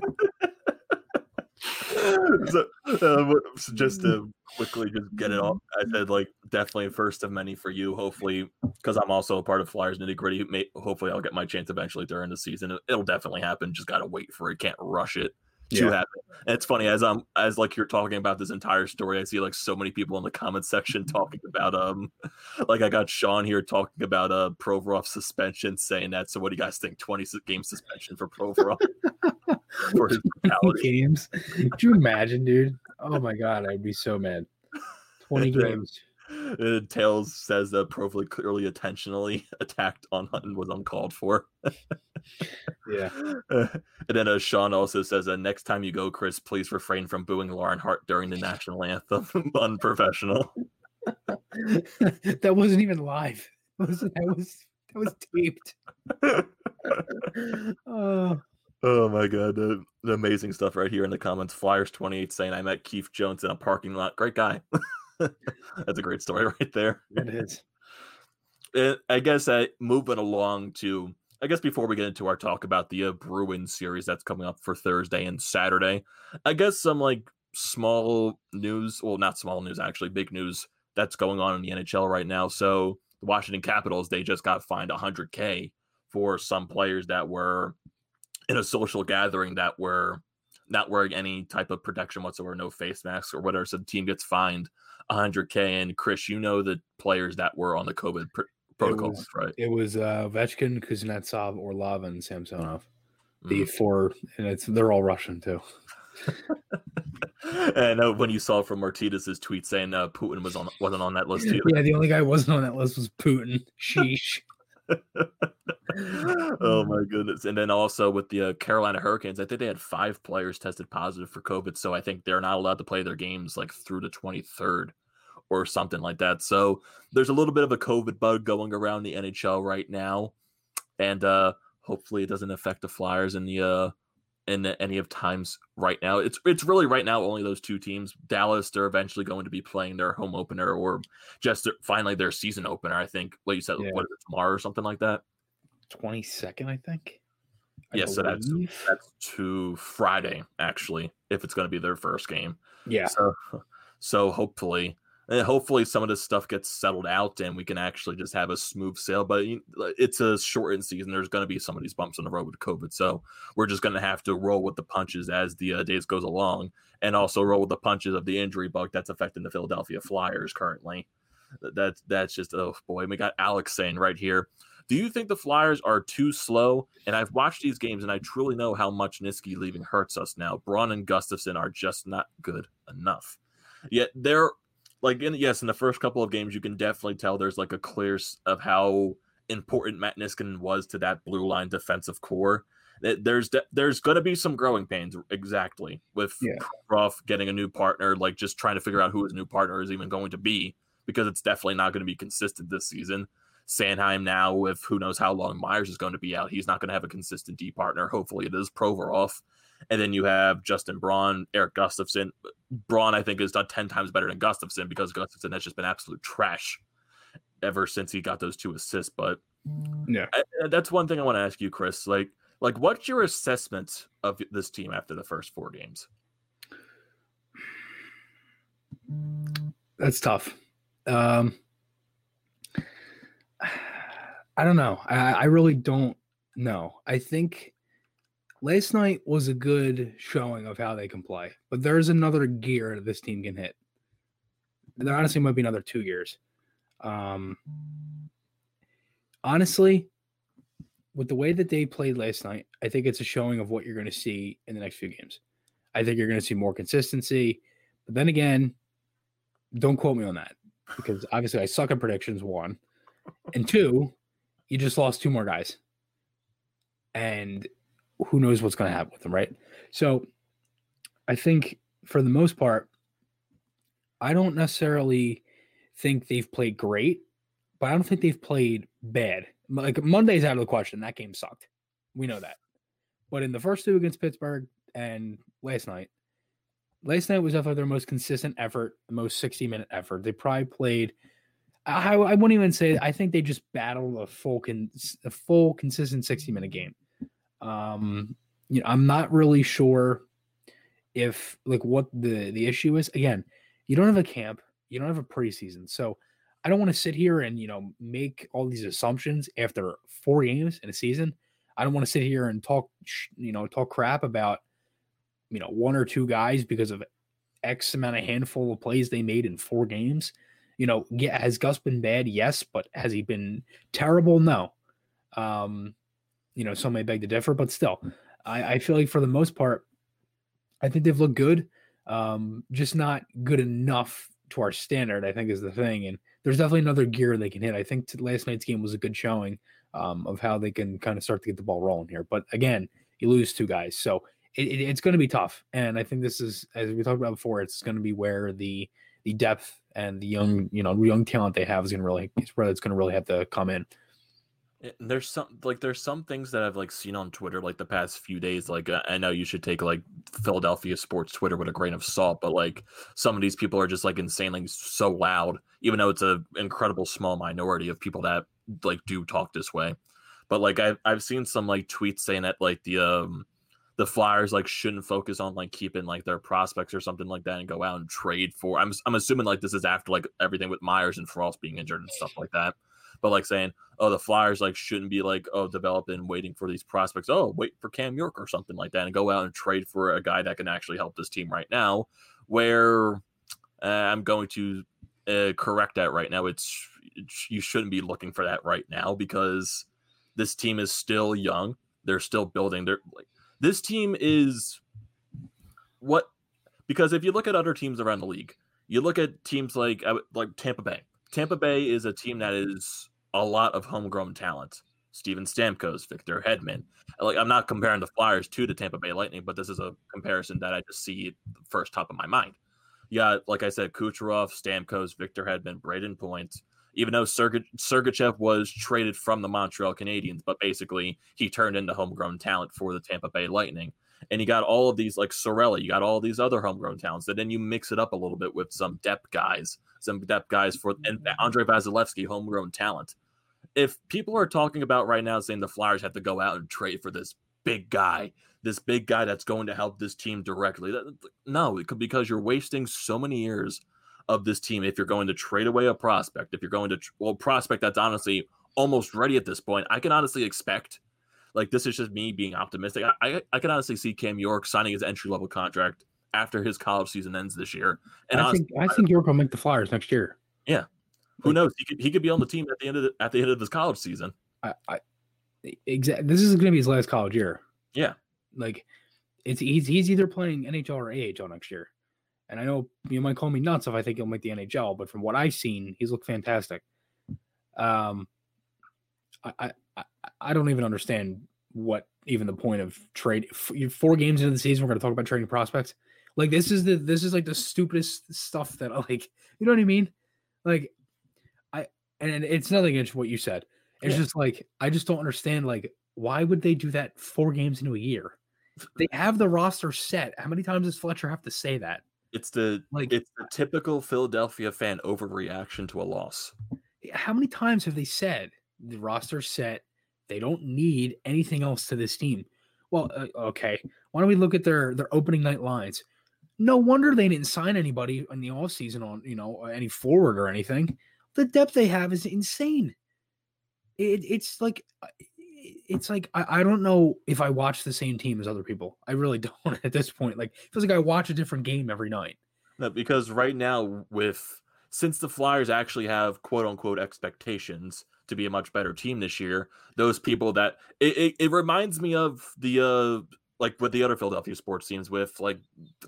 so, uh, just to quickly just get it off, I said like definitely first of many for you. Hopefully, because I'm also a part of Flyers nitty gritty. Hopefully, I'll get my chance eventually during the season. It'll definitely happen. Just gotta wait for it. Can't rush it to yeah. happen. And it's funny as I'm as like you're talking about this entire story, I see like so many people in the comment section talking about um like I got Sean here talking about uh Provorov suspension, saying that. So what do you guys think? 20 game suspension for Provorov for his games. Could you imagine, dude? Oh my god, I'd be so mad. 20 games. Uh, Tails says that Provorov clearly intentionally attacked on and was uncalled for. yeah. And then uh, Sean also says that next time you go, Chris, please refrain from booing Lauren Hart during the national anthem. Unprofessional. that wasn't even live. That was that was that was taped. oh. Oh my god, the, the, amazing stuff right here in the comments. Flyers 28 saying I met Keith Jones in a parking lot. Great guy. That's a great story right there. It is. It, I guess uh, moving along to, I guess before we get into our talk about the uh, Bruins series that's coming up for Thursday and Saturday, I guess some like small news, well, not small news, actually, big news that's going on in the NHL right now. So the Washington Capitals, they just got fined 100K for some players that were in a social gathering that were not wearing any type of protection whatsoever, no face masks or whatever. So the team gets fined 100K. And Chris, you know the players that were on the COVID pr- protocols, it was, right? It was uh, Ovechkin, Kuznetsov, Orlov, and Samsonov. The mm. four, and it's they're all Russian too. and uh, when you saw from Martinez's tweet saying uh, Putin was on wasn't on that list too. Yeah, the only guy wasn't on that list was Putin. Sheesh. oh my goodness! And then also with the uh, Carolina Hurricanes, I think they had five players tested positive for COVID, so I think they're not allowed to play their games like through the twenty third or something like that. So there's a little bit of a COVID bug going around the NHL right now, and uh, hopefully it doesn't affect the Flyers in the uh, in any of times right now. It's it's really right now only those two teams. Dallas, they're eventually going to be playing their home opener or just their, finally their season opener. I think. What you said, yeah. what tomorrow or something like that. Twenty second, I think. I yeah, believe. so that's that's to Friday actually, if it's going to be their first game. Yeah. So, so hopefully and hopefully some of this stuff gets settled out and we can actually just have a smooth sale But it's a shortened season. There's going to be some of these bumps on the road with COVID, so we're just going to have to roll with the punches as the uh, days goes along, and also roll with the punches of the injury bug that's affecting the Philadelphia Flyers currently. That's that's just oh boy. We got Alex saying right here. Do you think the Flyers are too slow? And I've watched these games, and I truly know how much Niski leaving hurts us now. Braun and Gustafsson are just not good enough. Yet they're like in yes, in the first couple of games, you can definitely tell there's like a clear of how important Matt Niskanen was to that blue line defensive core. There's there's going to be some growing pains, exactly, with yeah. Ruff getting a new partner, like just trying to figure out who his new partner is even going to be, because it's definitely not going to be consistent this season. Sanheim now, with who knows how long Myers is going to be out, he's not going to have a consistent D partner. Hopefully, it is Provorov. And then you have Justin Braun, Erik Gustafsson. Braun, I think, has done 10 times better than Gustafsson because Gustafsson has just been absolute trash ever since he got those two assists. But yeah, I, that's one thing I want to ask you, Chris. Like, like what's your assessment of this team after the first four games? That's tough. Um, I don't know. I, I really don't know. I think last night was a good showing of how they can play, but there's another gear this team can hit. There honestly might be another two years. Um, honestly, with the way that they played last night, I think it's a showing of what you're going to see in the next few games. I think you're going to see more consistency. But then again, don't quote me on that because obviously I suck at predictions. One and two, you just lost two more guys, and who knows what's going to happen with them, right? So I think for the most part, I don't necessarily think they've played great, but I don't think they've played bad. Like Monday's out of the question. That game sucked. We know that. But in the first two against Pittsburgh and last night, last night was definitely their most consistent effort, the most 60 minute effort. They probably played. I, I wouldn't even say. I think they just battled a full, con, a full consistent 60 minute game. Um, you know, I'm not really sure if like what the the issue is. Again, you don't have a camp, you don't have a preseason, so I don't want to sit here and you know make all these assumptions after four games in a season. I don't want to sit here and talk, you know, talk crap about you know one or two guys because of X amount of handful of plays they made in four games. You know, yeah, has Gus been bad? Yes, but has he been terrible? No. Um, you know, some may beg to differ, but still, I, I feel like for the most part, I think they've looked good. Um, just not good enough to our standard, I think, is the thing. And there's definitely another gear they can hit. I think last night's game was a good showing um, of how they can kind of start to get the ball rolling here. But again, you lose two guys, so it, it, it's going to be tough. And I think this is, as we talked about before, it's going to be where the the depth and the young, you know, young talent they have is going to really, it's where it's going to really have to come in. There's some like there's some things that I've like seen on Twitter like the past few days. Like I know you should take like Philadelphia sports Twitter with a grain of salt, but like some of these people are just like insanely so loud, even though it's an incredible small minority of people that like do talk this way. But like I've I've seen some like tweets saying that like the um the Flyers like shouldn't focus on like keeping like their prospects or something like that and go out and trade for. I'm I'm assuming like this is after like everything with Myers and Frost being injured and stuff like that but like saying, oh, the Flyers like shouldn't be like, oh, developing, waiting for these prospects. Oh, wait for Cam York or something like that, and go out and trade for a guy that can actually help this team right now. Where uh, I'm going to uh, correct that right now. It's you shouldn't be looking for that right now because this team is still young. They're still building. They're like this team is what because if you look at other teams around the league, you look at teams like like Tampa Bay. Tampa Bay is a team that is a lot of homegrown talent. Steven Stamkos, Victor Hedman. Like I'm not comparing the Flyers to the Tampa Bay Lightning, but this is a comparison that I just see first top of my mind. Yeah, like I said, Kucherov, Stamkos, Victor Hedman, Brayden Point. Even though Serg- Sergachev was traded from the Montreal Canadiens, but basically he turned into homegrown talent for the Tampa Bay Lightning. And you got all of these like Cirelli, you got all these other homegrown talents. And then you mix it up a little bit with some depth guys, some depth guys for and Andre Vasilevskiy, homegrown talent if people are talking about right now saying the Flyers have to go out and trade for this big guy, this big guy that's going to help this team directly, that, no, because you're wasting so many years of this team if you're going to trade away a prospect, if you're going to well prospect that's honestly almost ready at this point. I can honestly expect like this is just me being optimistic. I I, I can honestly see Cam York signing his entry level contract after his college season ends this year. And I honestly, think I think York will make the Flyers next year. Yeah, who knows? He could he could be on the team at the end of the, at the end of his college season. I, I exactly. This is going to be his last college year. Yeah, like it's he's he's either playing NHL or AHL next year. And I know you might call me nuts if I think he'll make the NHL, but from what I've seen, he's looked fantastic. Um, I I I don't even understand what even the point of trade. Four games into the season, we're going to talk about trading prospects. Like this is the this is like the stupidest stuff that I like you know what I mean. Like and it's nothing against what you said. It's yeah. just like I just don't understand. Like, why would they do that four games into a year? They have the roster set. How many times does Fletcher have to say that? It's the like it's the typical Philadelphia fan overreaction to a loss. How many times have they said the roster set? They don't need anything else to this team. Well, uh, okay. Why don't we look at their their opening night lines? No wonder they didn't sign anybody in the off season on you know any forward or anything the depth they have is insane. It, it's like it's like I, I don't know if I watch the same team as other people. I really don't at this point. Like it feels like I watch a different game every night. No, because right now, with since the Flyers actually have quote unquote expectations to be a much better team this year, those people that it, it, it reminds me of the uh like with the other Philadelphia sports teams with like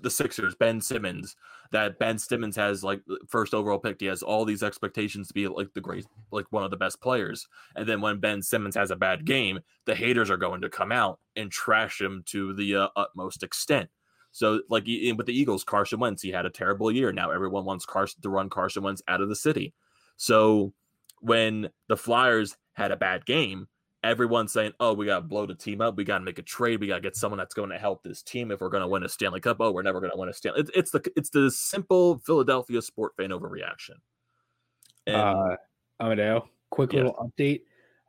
the Sixers, Ben Simmons, that Ben Simmons has like first overall pick. He has all these expectations to be like the great, like one of the best players. And then when Ben Simmons has a bad game, the haters are going to come out and trash him to the uh, utmost extent. So, like with the Eagles, Carson Wentz, he had a terrible year. Now everyone wants Carson to run Carson Wentz out of the city. So, when the Flyers had a bad game, everyone's saying, "Oh, we got to blow the team up. We got to make a trade. We got to get someone that's going to help this team if we're going to win a Stanley Cup." Oh, we're never going to win a Stanley. It's, it's the it's the simple Philadelphia sport fan overreaction. And, uh, Amadeo, quick yeah. little update.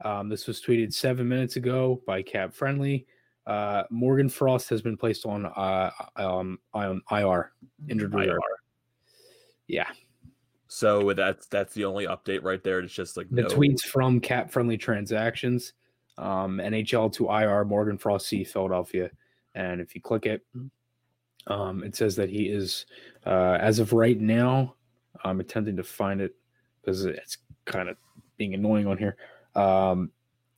Um, this was tweeted seven minutes ago by Cap Friendly. Uh, Morgan Frost has been placed on uh, um, on IR, injured IR. Yeah. So that's that's the only update right there. It's just like the no... tweets from Cap Friendly Transactions, um, NHL to IR Morgan Frost C Philadelphia, and if you click it, um, it says that he is uh, as of right now. I'm attempting to find it because it's kind of being annoying on here. Um,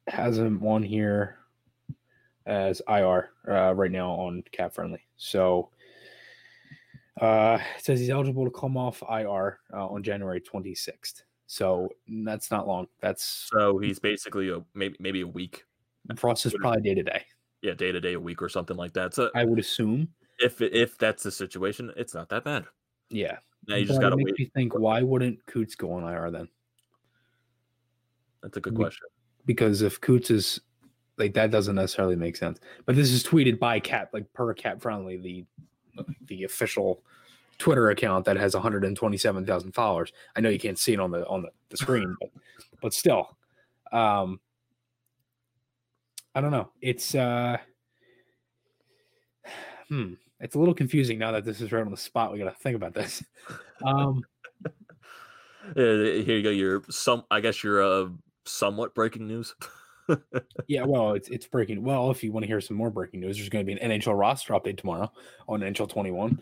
has him on here as IR uh, right now on Cap Friendly. So uh, says he's eligible to come off IR uh, on January 26th. So that's not long. That's so he's basically a maybe maybe a week. Frost is probably day to day. Yeah, day to day, a week or something like that. So I would assume if if that's the situation, it's not that bad. Yeah. Now you but just got to wait. Me think why wouldn't Coots go on IR then? That's a good question. Because if Coots is like that, doesn't necessarily make sense. But this is tweeted by Cap, like per Cap Friendly, the the official Twitter account that has 127,000 followers. I know you can't see it on the on the, the screen, but but still, um, I don't know. It's uh, hmm, it's a little confusing now that this is right on the spot. We got to think about this. Um, here you go. You're some. I guess you're uh, somewhat breaking news. yeah, well, it's it's breaking. Well, if you want to hear some more breaking news, there's going to be an NHL roster update tomorrow on NHL 21.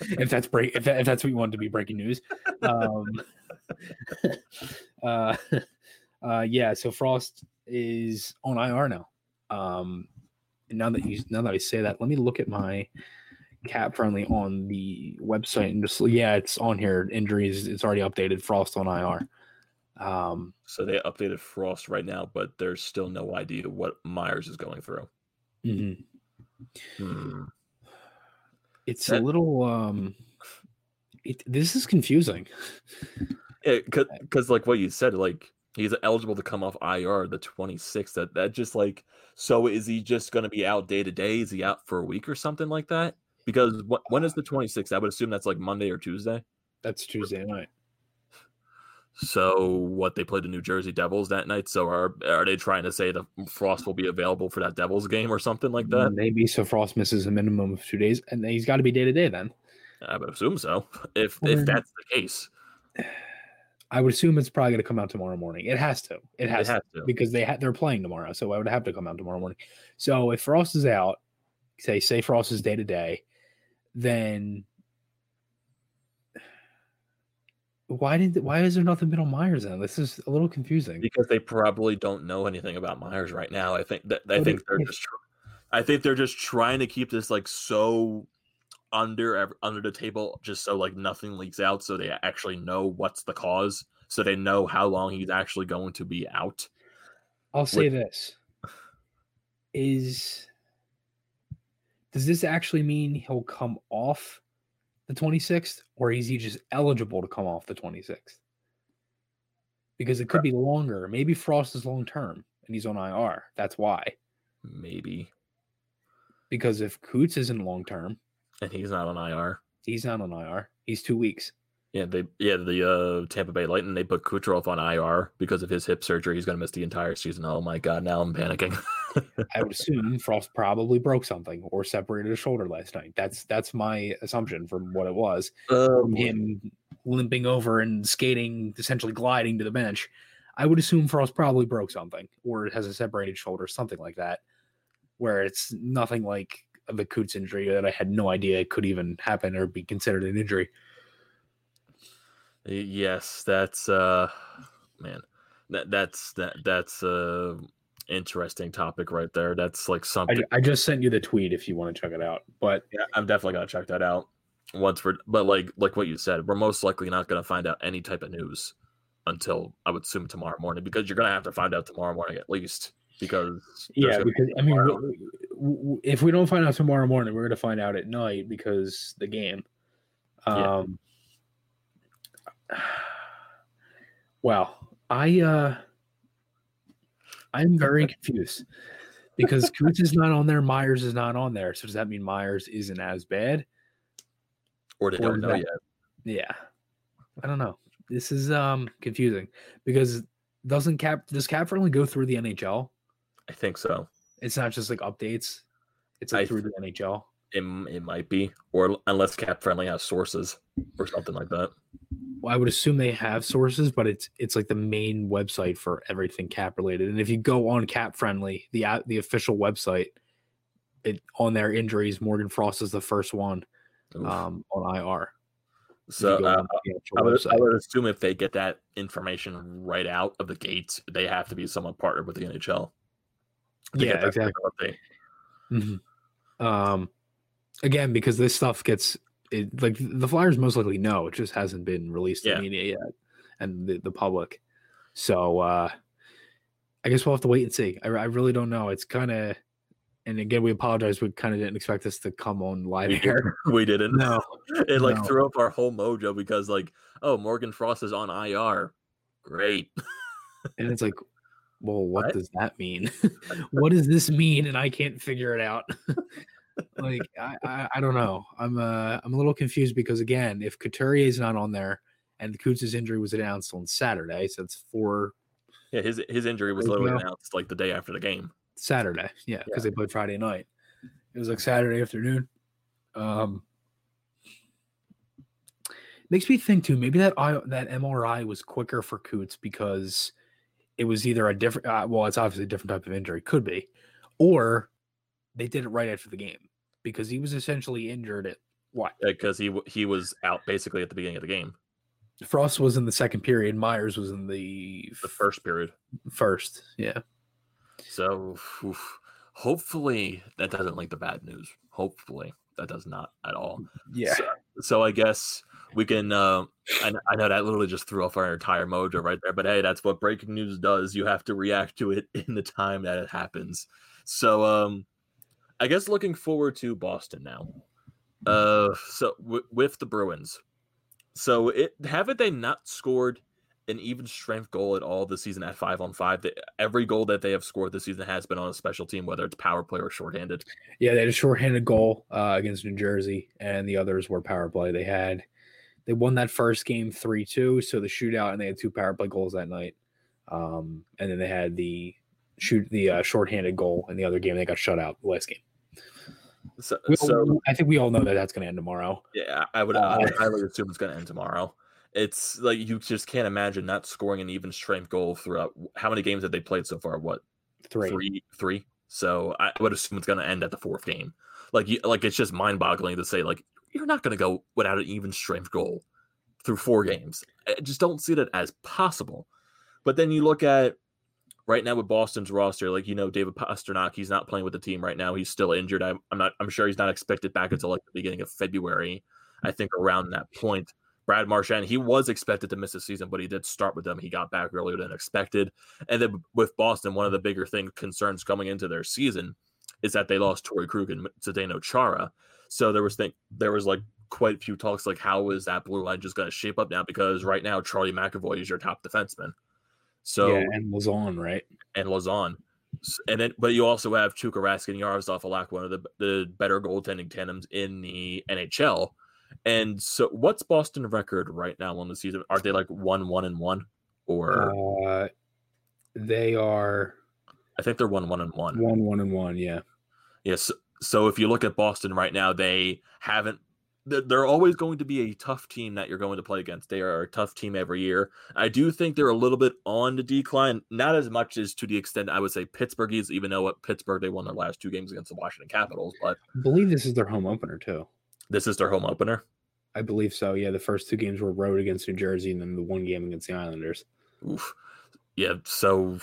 if that's break, if, that, if that's what you want to be breaking news, um, uh, uh, yeah. So Frost is on IR now. Um, now that you now that I say that, let me look at my cap friendly on the website and just yeah, it's on here. Injuries, it's already updated. Frost on IR. Um, so they updated Frost right now, but there's still no idea what Myers is going through. Mm-hmm. Hmm. It's that, a little. Um, it, this is confusing. Yeah, because like what you said, like he's eligible to come off IR the 26th. That that just like so is he just going to be out day to day? Is he out for a week or something like that? Because what, when is the 26th? I would assume that's like Monday or Tuesday. That's Tuesday night. So what they played the New Jersey Devils that night. So are are they trying to say the Frost will be available for that Devils game or something like that? Maybe so. Frost misses a minimum of two days, and he's got to be day to day then. I would assume so. If if that's the case, I would assume it's probably going to come out tomorrow morning. It has to. It has, it has to, to, because they ha- they're playing tomorrow, so I would have to come out tomorrow morning. So if Frost is out, say say Frost is day to day, then why did why is there nothing on Myers then? This is a little confusing. Because they probably don't know anything about Myers right now. I think that I but think they're just I think they're just trying to keep this like so under under the table just so like nothing leaks out so they actually know what's the cause so they know how long he's actually going to be out. I'll say With, this. Is does this actually mean he'll come off the 26th, or is he just eligible to come off the 26th? Because it could be longer. Maybe Frost is long term and he's on IR. That's why. Maybe. Because if Coots isn't long term and he's not on IR, he's not on IR. He's two weeks. Yeah, they yeah the uh, Tampa Bay Lightning they put Kucherov on IR because of his hip surgery. He's going to miss the entire season. Oh my god! Now I'm panicking. I would assume Frost probably broke something or separated a shoulder last night. That's that's my assumption from what it was. Um, him limping over and skating, essentially gliding to the bench. I would assume Frost probably broke something or has a separated shoulder, something like that, where it's nothing like the Coots injury that I had no idea could even happen or be considered an injury. Yes, that's uh man. That that's that that's uh interesting topic right there. That's like something I, I just sent you the tweet if you want to check it out. But yeah, I'm definitely gonna check that out once we're but like like what you said, we're most likely not gonna find out any type of news until I would assume tomorrow morning because you're gonna have to find out tomorrow morning at least because yeah, gonna be because I mean, tomorrow. w- w- w- if we don't find out tomorrow morning, we're going to find out at night because the game. Yeah. Um, wow, I uh, I'm very confused because Coots is not on there, Myers is not on there. So does that mean Myers isn't as bad? or they or don't know that- yet. Yeah, I don't know. This is um confusing because doesn't cap does cap only go through the NHL? I think so. It's not just like updates. It's like I through the NHL. It, it might be, or unless Cap Friendly has sources or something like that. Well, I would assume they have sources, but it's it's like the main website for everything cap related. And if you go on cap friendly, the the official website, it on their injuries, Morgan Frost is the first one Oof. um, on IR. So uh, I would, I would assume if they get that information right out of the gates, they have to be someone partnered with the NHL. Yeah, exactly. Mhm. Um, again, because this stuff gets it, like the Flyers most likely know it just hasn't been released to Yeah. the media yet and the, the public. So uh, I guess we'll have to wait and see. I, I really don't know. It's kind of, and again, we apologize. We kind of didn't expect this to come on live We, air. we didn't. No, it like no. threw up our whole mojo because like, oh, Morgan Frost is on IR. Great. and it's like, well, what, What? does that mean? what does this mean? And I can't figure it out. Like I, I, I don't know. I'm uh I'm a little confused because again, if Couturier is not on there and Coots' injury was announced on Saturday, so it's for Yeah, his his injury was literally announced like the day after the game. Saturday, yeah, because they played Friday night. It was like Saturday afternoon. Um, makes me think too. Maybe that I, that MRI was quicker for Coots because it was either a different. Uh, well, it's obviously a different type of injury, could be, or they did it right after the game because he was essentially injured at what because he he was out basically at the beginning of the game, Frost was in the second period, Myers was in the, the first period. first. Yeah, So oof, hopefully that doesn't like the bad news. Hopefully that does not at all. yeah. So, so I guess we can. Uh, I, I know that literally just threw off our entire mojo right there, but hey, that's what breaking news does. You have to react to it in the time that it happens. So, um, I guess looking forward to Boston now. Uh, so w- with the Bruins, so it haven't they not scored an even strength goal at all this season at five on five? Every goal that they have scored this season has been on a special team, whether it's power play or shorthanded. Yeah, they had a shorthanded goal uh, against New Jersey, and the others were power play. They had they won that first game three two, so the shootout, and they had two power play goals that night. Um, and then they had the shoot the uh, shorthanded goal in the other game. They got shut out the last game. So, so I think we all know that that's going to end tomorrow. Yeah, I would, Uh, I would highly assume it's going to end tomorrow. It's like you just can't imagine not scoring an even strength goal throughout. How many games have they played so far? What Three. three? Three. So I would assume it's going to end at the fourth game. Like you, like it's just mind boggling to say like you're not going to go without an even strength goal through four games. I just don't see that as possible. But then you look at right now with Boston's roster, like you know, David Pastrnak, he's not playing with the team right now. He's still injured. I'm, I'm not. I'm sure he's not expected back until like the beginning of February. I think around that point. Brad Marchand, he was expected to miss the season, but he did start with them. He got back earlier than expected. And then with Boston, one of the bigger thing concerns coming into their season is that they lost Torrey Krug and Zdeno Chara. So there was think there was like quite a few talks like how is that blue line just going to shape up now? Because right now Charlie McAvoy is your top defenseman. So yeah, and Lauzon, right? and Lauzon. And then, but you also have Tuukka Rask and Jaroslav Halak, one of the the better goaltending tandems in the NHL. And so, what's Boston record right now on the season? Are they like one, one, and one, or Uh, they are I think they're one, one, and one. one, one, and one. Yeah. Yes. So if you look at Boston right now, they haven't they're, always going to be a tough team that you're going to play against. They are a tough team every year. I do think they're a little bit on the decline, not as much as to the extent I would say Pittsburgh is, even though at Pittsburgh they won their last two games against the Washington Capitals. But I believe this is their home opener too. this is their home opener. I believe so. Yeah, the first two games were road against New Jersey, and then the one game against the Islanders. Oof. Yeah, so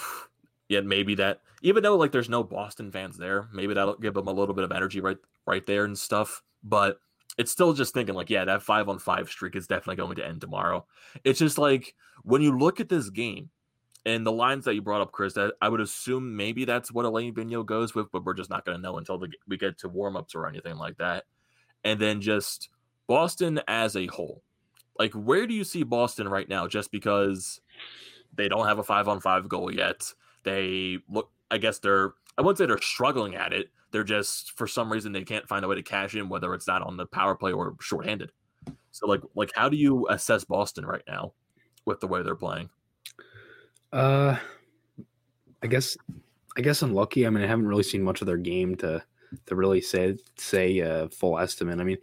yeah, maybe that even though like there's no Boston fans there, maybe that'll give them a little bit of energy right right there and stuff. But it's still just thinking like, yeah, that five on five streak is definitely going to end tomorrow. It's just like when you look at this game and the lines that you brought up, Chris, that I would assume maybe that's what Alain Vigneault goes with, but we're just not going to know until the, we get to warm ups or anything like that. And then just Boston as a whole. Like, where do you see Boston right now? Just because they don't have a five on five goal yet. They look, I guess they're, I wouldn't say they're struggling at it. They're just, for some reason, they can't find a way to cash in, whether it's not on the power play or shorthanded. So, like, like how do you assess Boston right now with the way they're playing? Uh, I guess, I guess I'm lucky. I mean, I haven't really seen much of their game to to really say say a full estimate. I mean,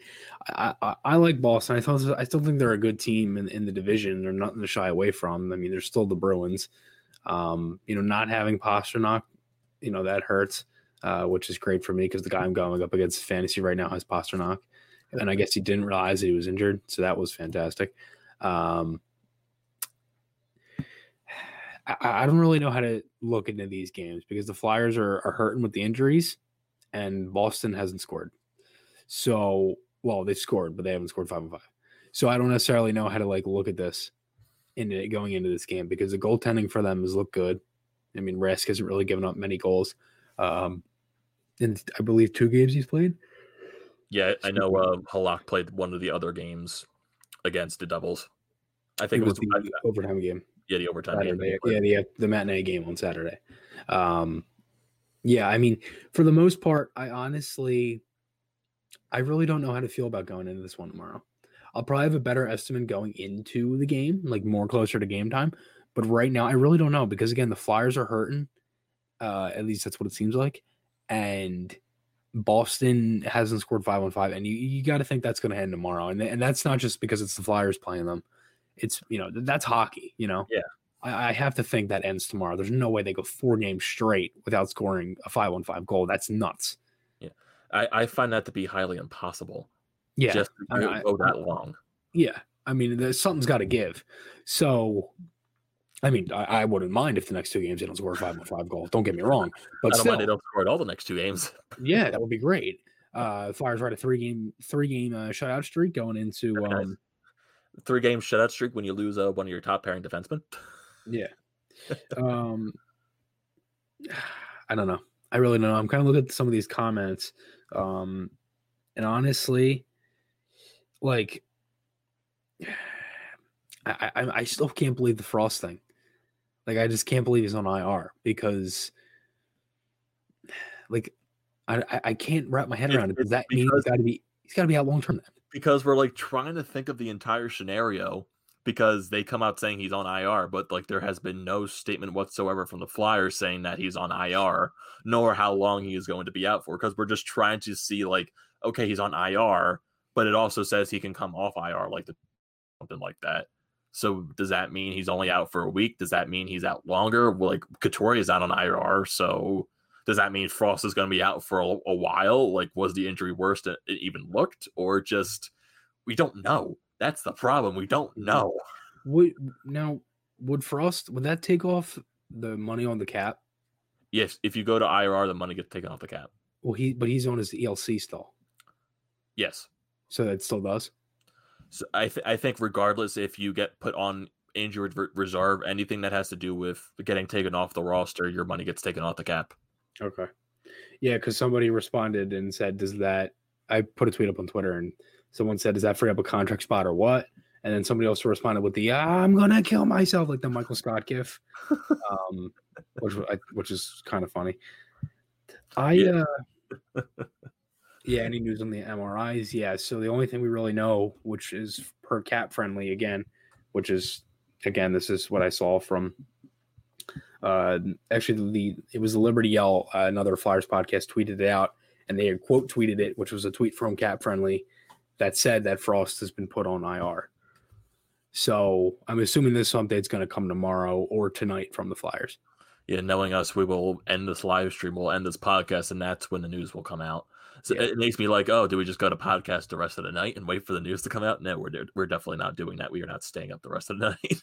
I, I, I like Boston. I thought I still think they're a good team in, in the division. They're nothing to shy away from. I mean, they're still the Bruins. Um, you know, not having Pastrnak, you know, that hurts, uh, which is great for me because the guy I'm going up against fantasy right now has Pastrnak, and I guess he didn't realize that he was injured, so that was fantastic. Um, I, I don't really know how to look into these games because the Flyers are, are hurting with the injuries and Boston hasn't scored. So, well, they scored, but they haven't scored five and five. So I don't necessarily know how to like look at this into going into this game because the goaltending for them has looked good. I mean, Rask hasn't really given up many goals. Um, in I believe two games he's played. Yeah, I know uh, Halak played one of the other games against the Devils. I think It it was was, the overtime game. yeah the overtime game. Yeah, the the matinee game on Saturday. Um, yeah, I mean, for the most part, I honestly, I really don't know how to feel about going into this one tomorrow. I'll probably have a better estimate going into the game, like more closer to game time. But right now, I really don't know because again, the Flyers are hurting. Uh, at least that's what it seems like, and Boston hasn't scored five on five, and you, you got to think that's going to end tomorrow. And and that's not just because it's the Flyers playing them. It's you know that's hockey. You know. Yeah. I, I have to think that ends tomorrow. There's no way they go four games straight without scoring a five on five goal. That's nuts. I, I find that to be highly impossible. Yeah. just to I- go that long. Yeah, I mean, there's something's got to give. So, I mean, I, I wouldn't mind if the next two games they don't score a five on five goal. Don't get me wrong, but I don't still, mind they don't score at all the next two games. yeah, that would be great. Uh, Flyers right a three game three game uh, shutout streak going into nice. um, Three game shutout streak when you lose uh, one of your top pairing defensemen. yeah. um, I don't know. I really don't know. I'm kind of looking at some of these comments, um, and honestly, like, I, I I still can't believe the Frost thing. Like, I just can't believe he's on IR because, like, I I, can't wrap my head around it. Does that mean he's got to be he's got to be out long term then? because we're like trying to think of the entire scenario because they come out saying he's on IR, but like there has been no statement whatsoever from the Flyers saying that he's on IR, nor how long he is going to be out for. Because we're just trying to see like, okay, he's on IR, but it also says he can come off IR, like the, something like that. So does that mean he's only out for a week? Does that mean he's out longer? Well, like Couturier is out on IR, so does that mean Frost is going to be out for a, a while? Like, was the injury worse than it even looked, or just we don't know? That's the problem. We don't know. Would now would Frost would that take off the money on the cap? Yes, if you go to IR, the money gets taken off the cap. Well, he but he's on his ELC still, Yes, so that still does. So I th- I think regardless if you get put on injured re- reserve, anything that has to do with getting taken off the roster, your money gets taken off the cap. Okay. Yeah, because somebody responded and said, "Does that?" I put a tweet up on Twitter, and someone said, "Does that free up a contract spot or what?" And then somebody else responded with the "I'm gonna kill myself," like the Michael Scott gif, um, which I, which is kind of funny. I Yeah. uh, yeah. Any news on the MRIs? Yeah. So the only thing we really know, which is per cap friendly again, which is again, this is what I saw from uh, actually the it was the Liberty Yell, uh, another Flyers podcast tweeted it out, and they had quote tweeted it, which was a tweet from Cap Friendly, that said that Frost has been put on IR. So I'm assuming this update's going to come tomorrow or tonight from the Flyers. Yeah, knowing us, we will end this live stream, we'll end this podcast, and that's when the news will come out. So Yeah. it makes me like, oh, do we just go to podcast the rest of the night and wait for the news to come out? No, we're we're definitely not doing that. We are not staying up the rest of the night.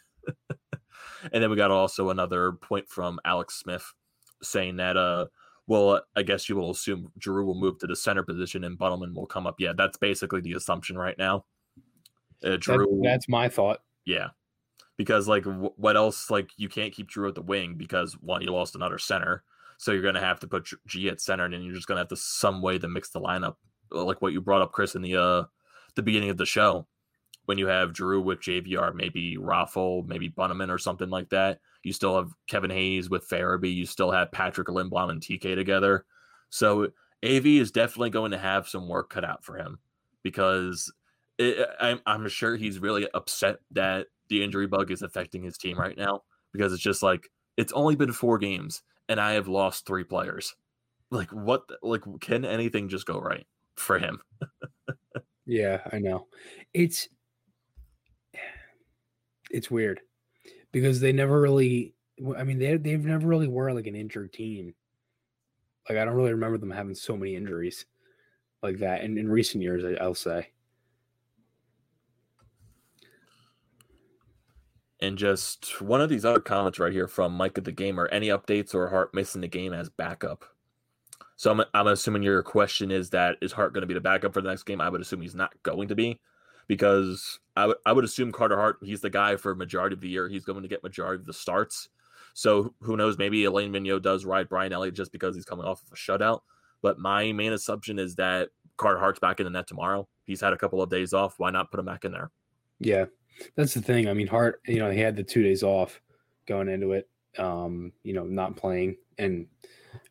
and then we got also another point from Alex Smith saying that, uh, well, I guess you will assume Drew will move to the center position and Bunnaman will come up. Yeah, that's basically the assumption right now. Uh, That- Drew, that's my thought. yeah, because like wh- what else? Like you can't keep Drew at the wing because one, you lost another center, so you're gonna have to put G at center, and you're just gonna have to some way to mix the lineup, uh, like what you brought up, Chris, in the uh the beginning of the show, when you have Drew with JVR, maybe Raffl, maybe Bunnaman or something like that. You still have Kevin Hayes with Farabee. You still have Patrick Lindblom and TK together. So AV is definitely going to have some work cut out for him because it, I'm, I'm sure he's really upset that the injury bug is affecting his team right now because it's just like it's only been four games and I have lost three players. Like what? Like can anything just go right for him? Yeah, I know. It's it's weird because they never really. I mean, they they've never really were like an injured team. Like I don't really remember them having so many injuries like that in, in recent years. I'll say. And just one of these other comments right here from Mike of the Gamer. Any updates or Hart missing the game as backup? So I'm, I'm assuming your question is that is Hart going to be the backup for the next game? I would assume he's not going to be because I would I would assume Carter Hart, he's the guy for majority of the year. He's going to get majority of the starts. So who knows? Maybe Alain Vigneault does ride Brian Elliott just because he's coming off of a shutout. But my main assumption is that Carter Hart's back in the net tomorrow. He's had a couple of days off. Why not put him back in there? Yeah, that's the thing. I mean, Hart. You know, he had the two days off going into it. Um, you know, not playing, and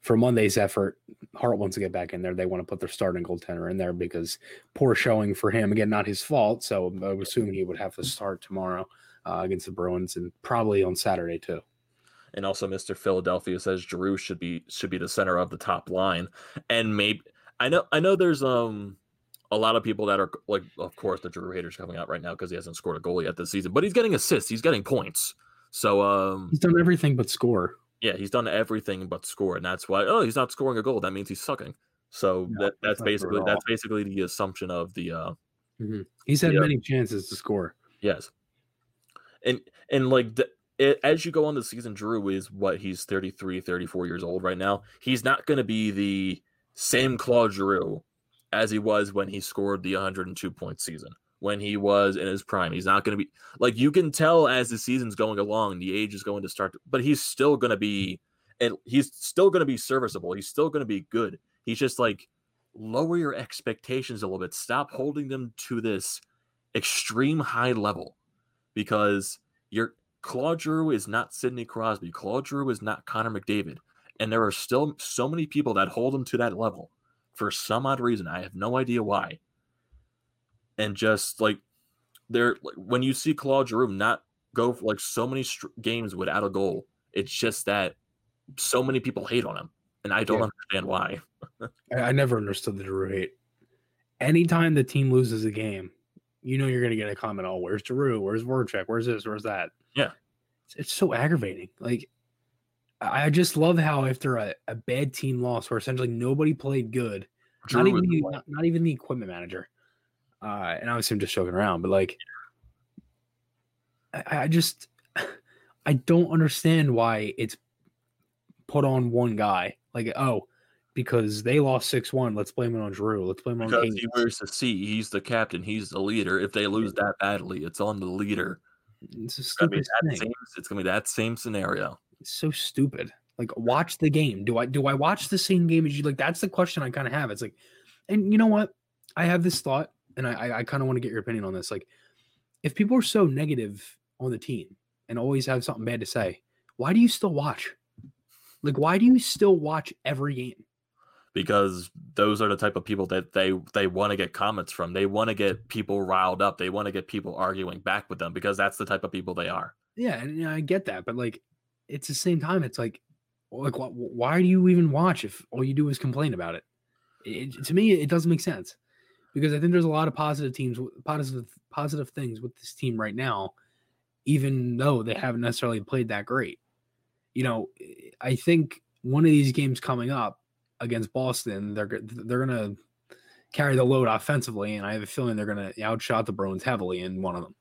for Monday's effort, Hart wants to get back in there. They want to put their starting goaltender in there because poor showing for him. Again, not his fault. So I would assume he would have to start tomorrow uh, against the Bruins and probably on Saturday too. and also Mr. Philadelphia says Giroux should be should be the center of the top line, and maybe I know I know there's um a lot of people that are like of course the Drew haters coming out right now because he hasn't scored a goal yet this season, but he's getting assists, he's getting points, so um He's done everything but score. yeah he's done everything but score, and that's why oh he's not scoring a goal that means he's sucking. So No, that, that's that's not true at basically that's basically the assumption of the uh He's had Yeah. many chances to score. Yes. And and like the, it, as you go on the season, Drew is what he's 33, 34 years old right now. He's not going to be the same Claude Giroux as he was when he scored the 102 point season. When he was in his prime, he's not going to be like you can tell as the season's going along, the age is going to start, to, but he's still going to be, and he's still going to be serviceable. He's still going to be good. He's just like lower your expectations a little bit. Stop holding them to this extreme high level because your Claude Giroux is not Sidney Crosby. Claude Giroux is not Connor McDavid. And there are still so many people that hold him to that level for some odd reason. I have no idea why. And just like there, like, when you see Claude Giroux not go for like so many str- games without a goal, it's just that so many people hate on him. And I don't Yeah. understand why. I, I never understood the Drew hate. Anytime the team loses a game, you know you're going to get a comment. Oh, where's Drew? Where's Voracek? Where's this? Where's that? Yeah. it's, it's so aggravating. Like, I I just love how after a, a bad team loss, where essentially nobody played good, not even the, not, not even the equipment manager, uh, and obviously I'm just joking around, but like, I, I just I don't understand why it's put on one guy. Like, oh, because they lost six one, let's blame it on Drew. Let's blame it on because he wears the C. He's the captain. He's the leader. If they lose that badly, it's on the leader. It's a It's gonna be stupid that thing. same. It's gonna be that same scenario. It's so stupid. Like, watch the game. Do I do I watch the same game as you? Like, that's the question I kind of have. It's like, and you know what? I have this thought, and I I, I kind of want to get your opinion on this. Like, if people are so negative on the team and always have something bad to say, why do you still watch? Like, why do you still watch every game? because those are the type of people that they they want to get comments from. They want to get people riled up. They want to get people arguing back with them because that's the type of people they are. Yeah, and you know, I get that, but like, it's the same time. It's like, like, wh- why do you even watch if all you do is complain about it? it to me, it doesn't make sense. because I think there's a lot of positive teams, positive positive things with this team right now, even though they haven't necessarily played that great. You know, I think one of these games coming up against Boston, they're they're gonna carry the load offensively, and I have a feeling they're gonna outshot the Bruins heavily in one of them.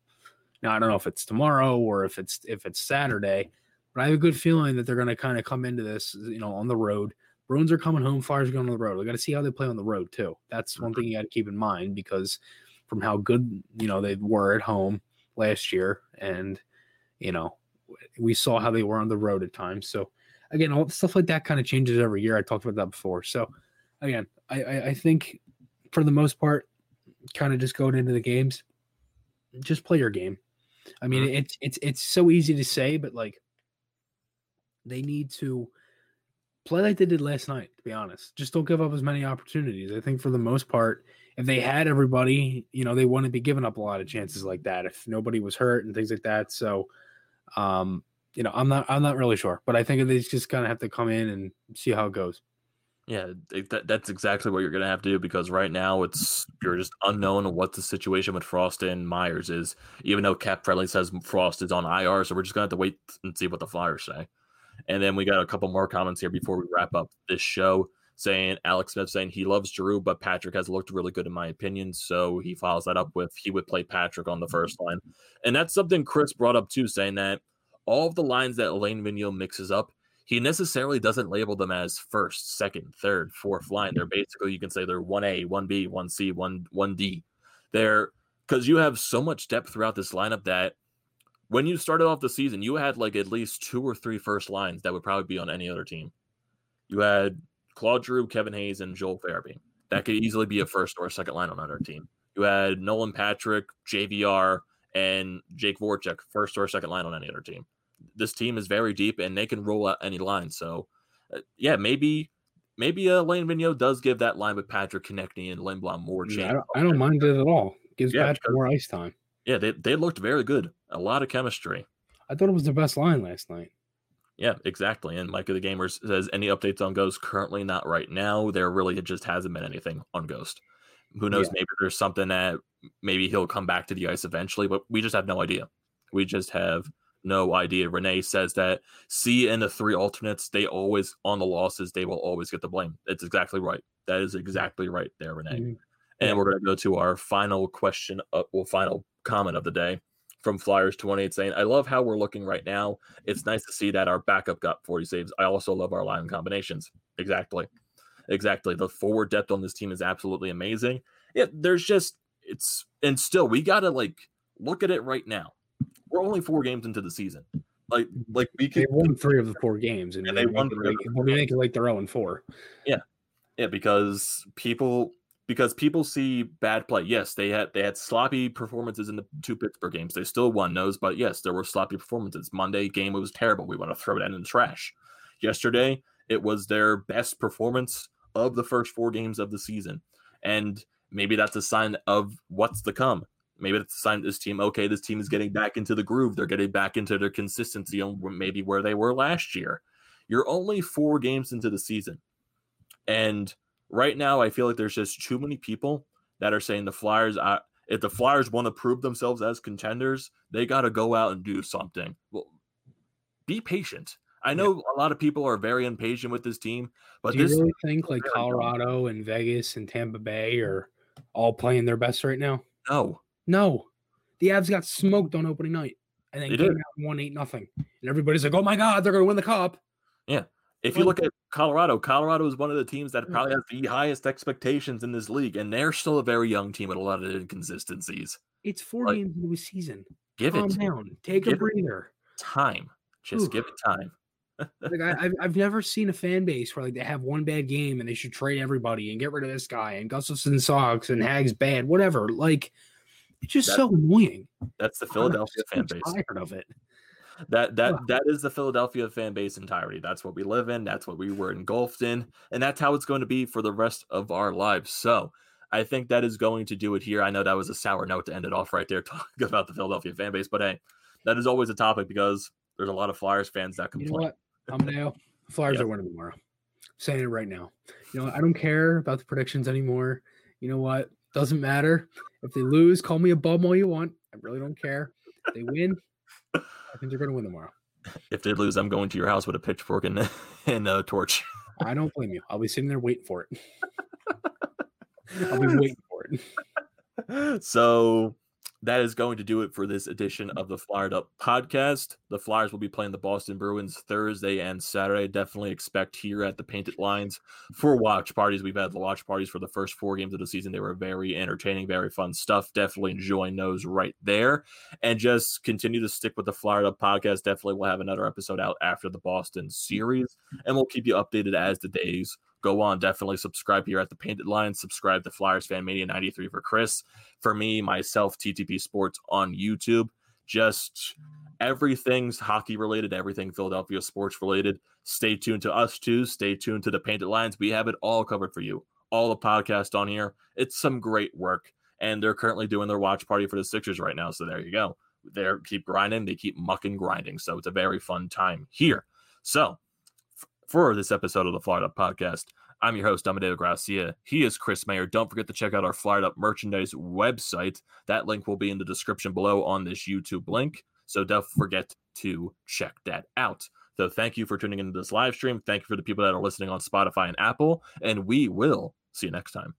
Now I don't know if it's tomorrow or if it's if it's Saturday, but I have a good feeling that they're gonna kind of come into this, you know, on the road. Bruins are coming home, are going on the road. We got to see how they play on the road too. That's one thing you got to keep in mind because from how good you know they were at home last year, and you know we saw how they were on the road at times. So again, all stuff like that kind of changes every year. I talked about that before. So again, I, I, I think for the most part, kind of just going into the games, just play your game. I mean, mm-hmm. it's it's it's so easy to say, but like they need to play like they did last night. To be honest, just don't give up as many opportunities. I think for the most part, if they had everybody, you know, they wouldn't be giving up a lot of chances like that if nobody was hurt and things like that. So, um, you know, I'm not I'm not really sure, but I think they just kind of have to come in and see how it goes. Yeah, that, that's exactly what you're going to have to do because right now it's you're just unknown what the situation with Frost and Myers is. Even though Cap Friendly says Frost is on IR, so we're just going to have to wait and see what the Flyers say. And then we got a couple more comments here before we wrap up this show saying Alex Smith saying he loves Giroux, but Patrick has looked really good in my opinion. So he follows that up with he would play Patrick on the first line. And that's something Chris brought up too, saying that all of the lines that Alain Vigneault mixes up, he necessarily doesn't label them as first, second, third, fourth line. They're basically you can say they're one A, one B, one C, one one D. They're because you have so much depth throughout this lineup that when you started off the season, you had like at least two or three first lines that would probably be on any other team. You had Claude Giroux, Kevin Hayes, and Joel Farabee. That could easily be a first or a second line on another team. You had Nolan Patrick, JVR, and Jake Voracek, first or second line on any other team this team is very deep and they can roll out any line. So, uh, yeah, maybe maybe uh, Lane Vigneault does give that line with Patrick Konecny and Lindblom more chance. Yeah, I, don't, I don't mind it at all. Gives yeah, Patrick more ice time. Yeah, they, they looked very good. A lot of chemistry. I thought it was the best line last night. Yeah, exactly. And Mike of the Gamers says any updates on Ghost currently not right now. There really just hasn't been anything on Ghost. Who knows? Yeah. Maybe there's something that maybe he'll come back to the ice eventually, but we just have no idea. We just have no idea. Renee says that C and the three alternates, they always on the losses, they will always get the blame. It's exactly right. That is exactly right there, Renee. Mm-hmm. And we're going to go to our final question, uh, well, final comment of the day from Flyers 28 saying, I love how we're looking right now. It's nice to see that our backup got 40 saves. I also love our line combinations. Exactly. Exactly. The forward depth on this team is absolutely amazing. Yeah, there's just, it's, and still, we got to like look at it right now we're only four games into the season. Like, like we can, they won three of the four games, and, and they won three. Like, we make it like they're zero and four. Yeah, yeah, because people because people see bad play. Yes, they had they had sloppy performances in the two Pittsburgh games. They still won those, but yes, there were sloppy performances. Monday game was terrible. We want to throw it in the trash. Yesterday, it was their best performance of the first four games of the season, and maybe that's a sign of what's to come. Maybe it's a sign this team, okay, this team is getting back into the groove. They're getting back into their consistency on maybe where they were last year. You're only four games into the season. And right now, I feel like there's just too many people that are saying the Flyers, uh, if the Flyers want to prove themselves as contenders, they got to go out and do something. Well, be patient. I know yeah. a lot of people are very impatient with this team, but do you really think like Colorado and Vegas and Tampa Bay are all playing their best right now? No, no, the Avs got smoked on opening night, and then they came did. out and won eight nothing, and everybody's like, "Oh my god, they're going to win the cup." Yeah, if you look at Colorado, Colorado is one of the teams that mm. probably has the highest expectations in this league, and they're still a very young team with a lot of inconsistencies. It's four like, games into a season. Give Calm it down. Take give a breather. Time. Just Ooh. give it time. like I, have I've never seen a fan base where like they have one bad game and they should trade everybody and get rid of this guy and Gustafsson sucks and Hägg's bad, whatever. Like it's just so annoying. That's the Philadelphia fan base. Tired of it. That that that is the Philadelphia fan base entirety. That's what we live in. That's what we were engulfed in, and that's how it's going to be for the rest of our lives. So, I think that is going to do it here. I know that was a sour note to end it off right there, talking about the Philadelphia fan base, but hey, that is always a topic because there's a lot of Flyers fans that complain. You know what? I'm now. Flyers yep. are winning tomorrow. I'm saying it right now. You know, I don't care about the predictions anymore. You know what? Doesn't matter. If they lose, call me a bum all you want. I really don't care. If they win, I think they're going to win tomorrow. If they lose, I'm going to your house with a pitchfork and, and a torch. I don't blame you. I'll be sitting there waiting for it. I'll be waiting for it. So that is going to do it for this edition of the Flyered Up podcast. The Flyers will be playing the Boston Bruins Thursday and Saturday. Definitely expect here at the Painted Lines for watch parties. We've had the watch parties for the first four games of the season. They were very entertaining, very fun stuff. Definitely enjoying those right there. And just continue to stick with the Flyered Up podcast. Definitely we'll have another episode out after the Boston series, and we'll keep you updated as the days go on. Definitely subscribe here at the Painted Line. Subscribe to Flyers Fan Media 93 for Chris. For me, myself, TTP Sports on YouTube. Just everything's hockey related, everything Philadelphia sports related. Stay tuned to us too. Stay tuned to the Painted Lines. We have it all covered for you. All the podcast on here. It's some great work. And they're currently doing their watch party for the Sixers right now. So there you go. They keep grinding. They keep mucking grinding. So it's a very fun time here. So for this episode of the Flyered Up Podcast. I'm your host, Amadeo Gracia. He is Chris Mayer. Don't forget to check out our Flyered Up merchandise website. That link will be in the description below on this YouTube link. So don't forget to check that out. So thank you for tuning into this live stream. Thank you for the people that are listening on Spotify and Apple. And we will see you next time.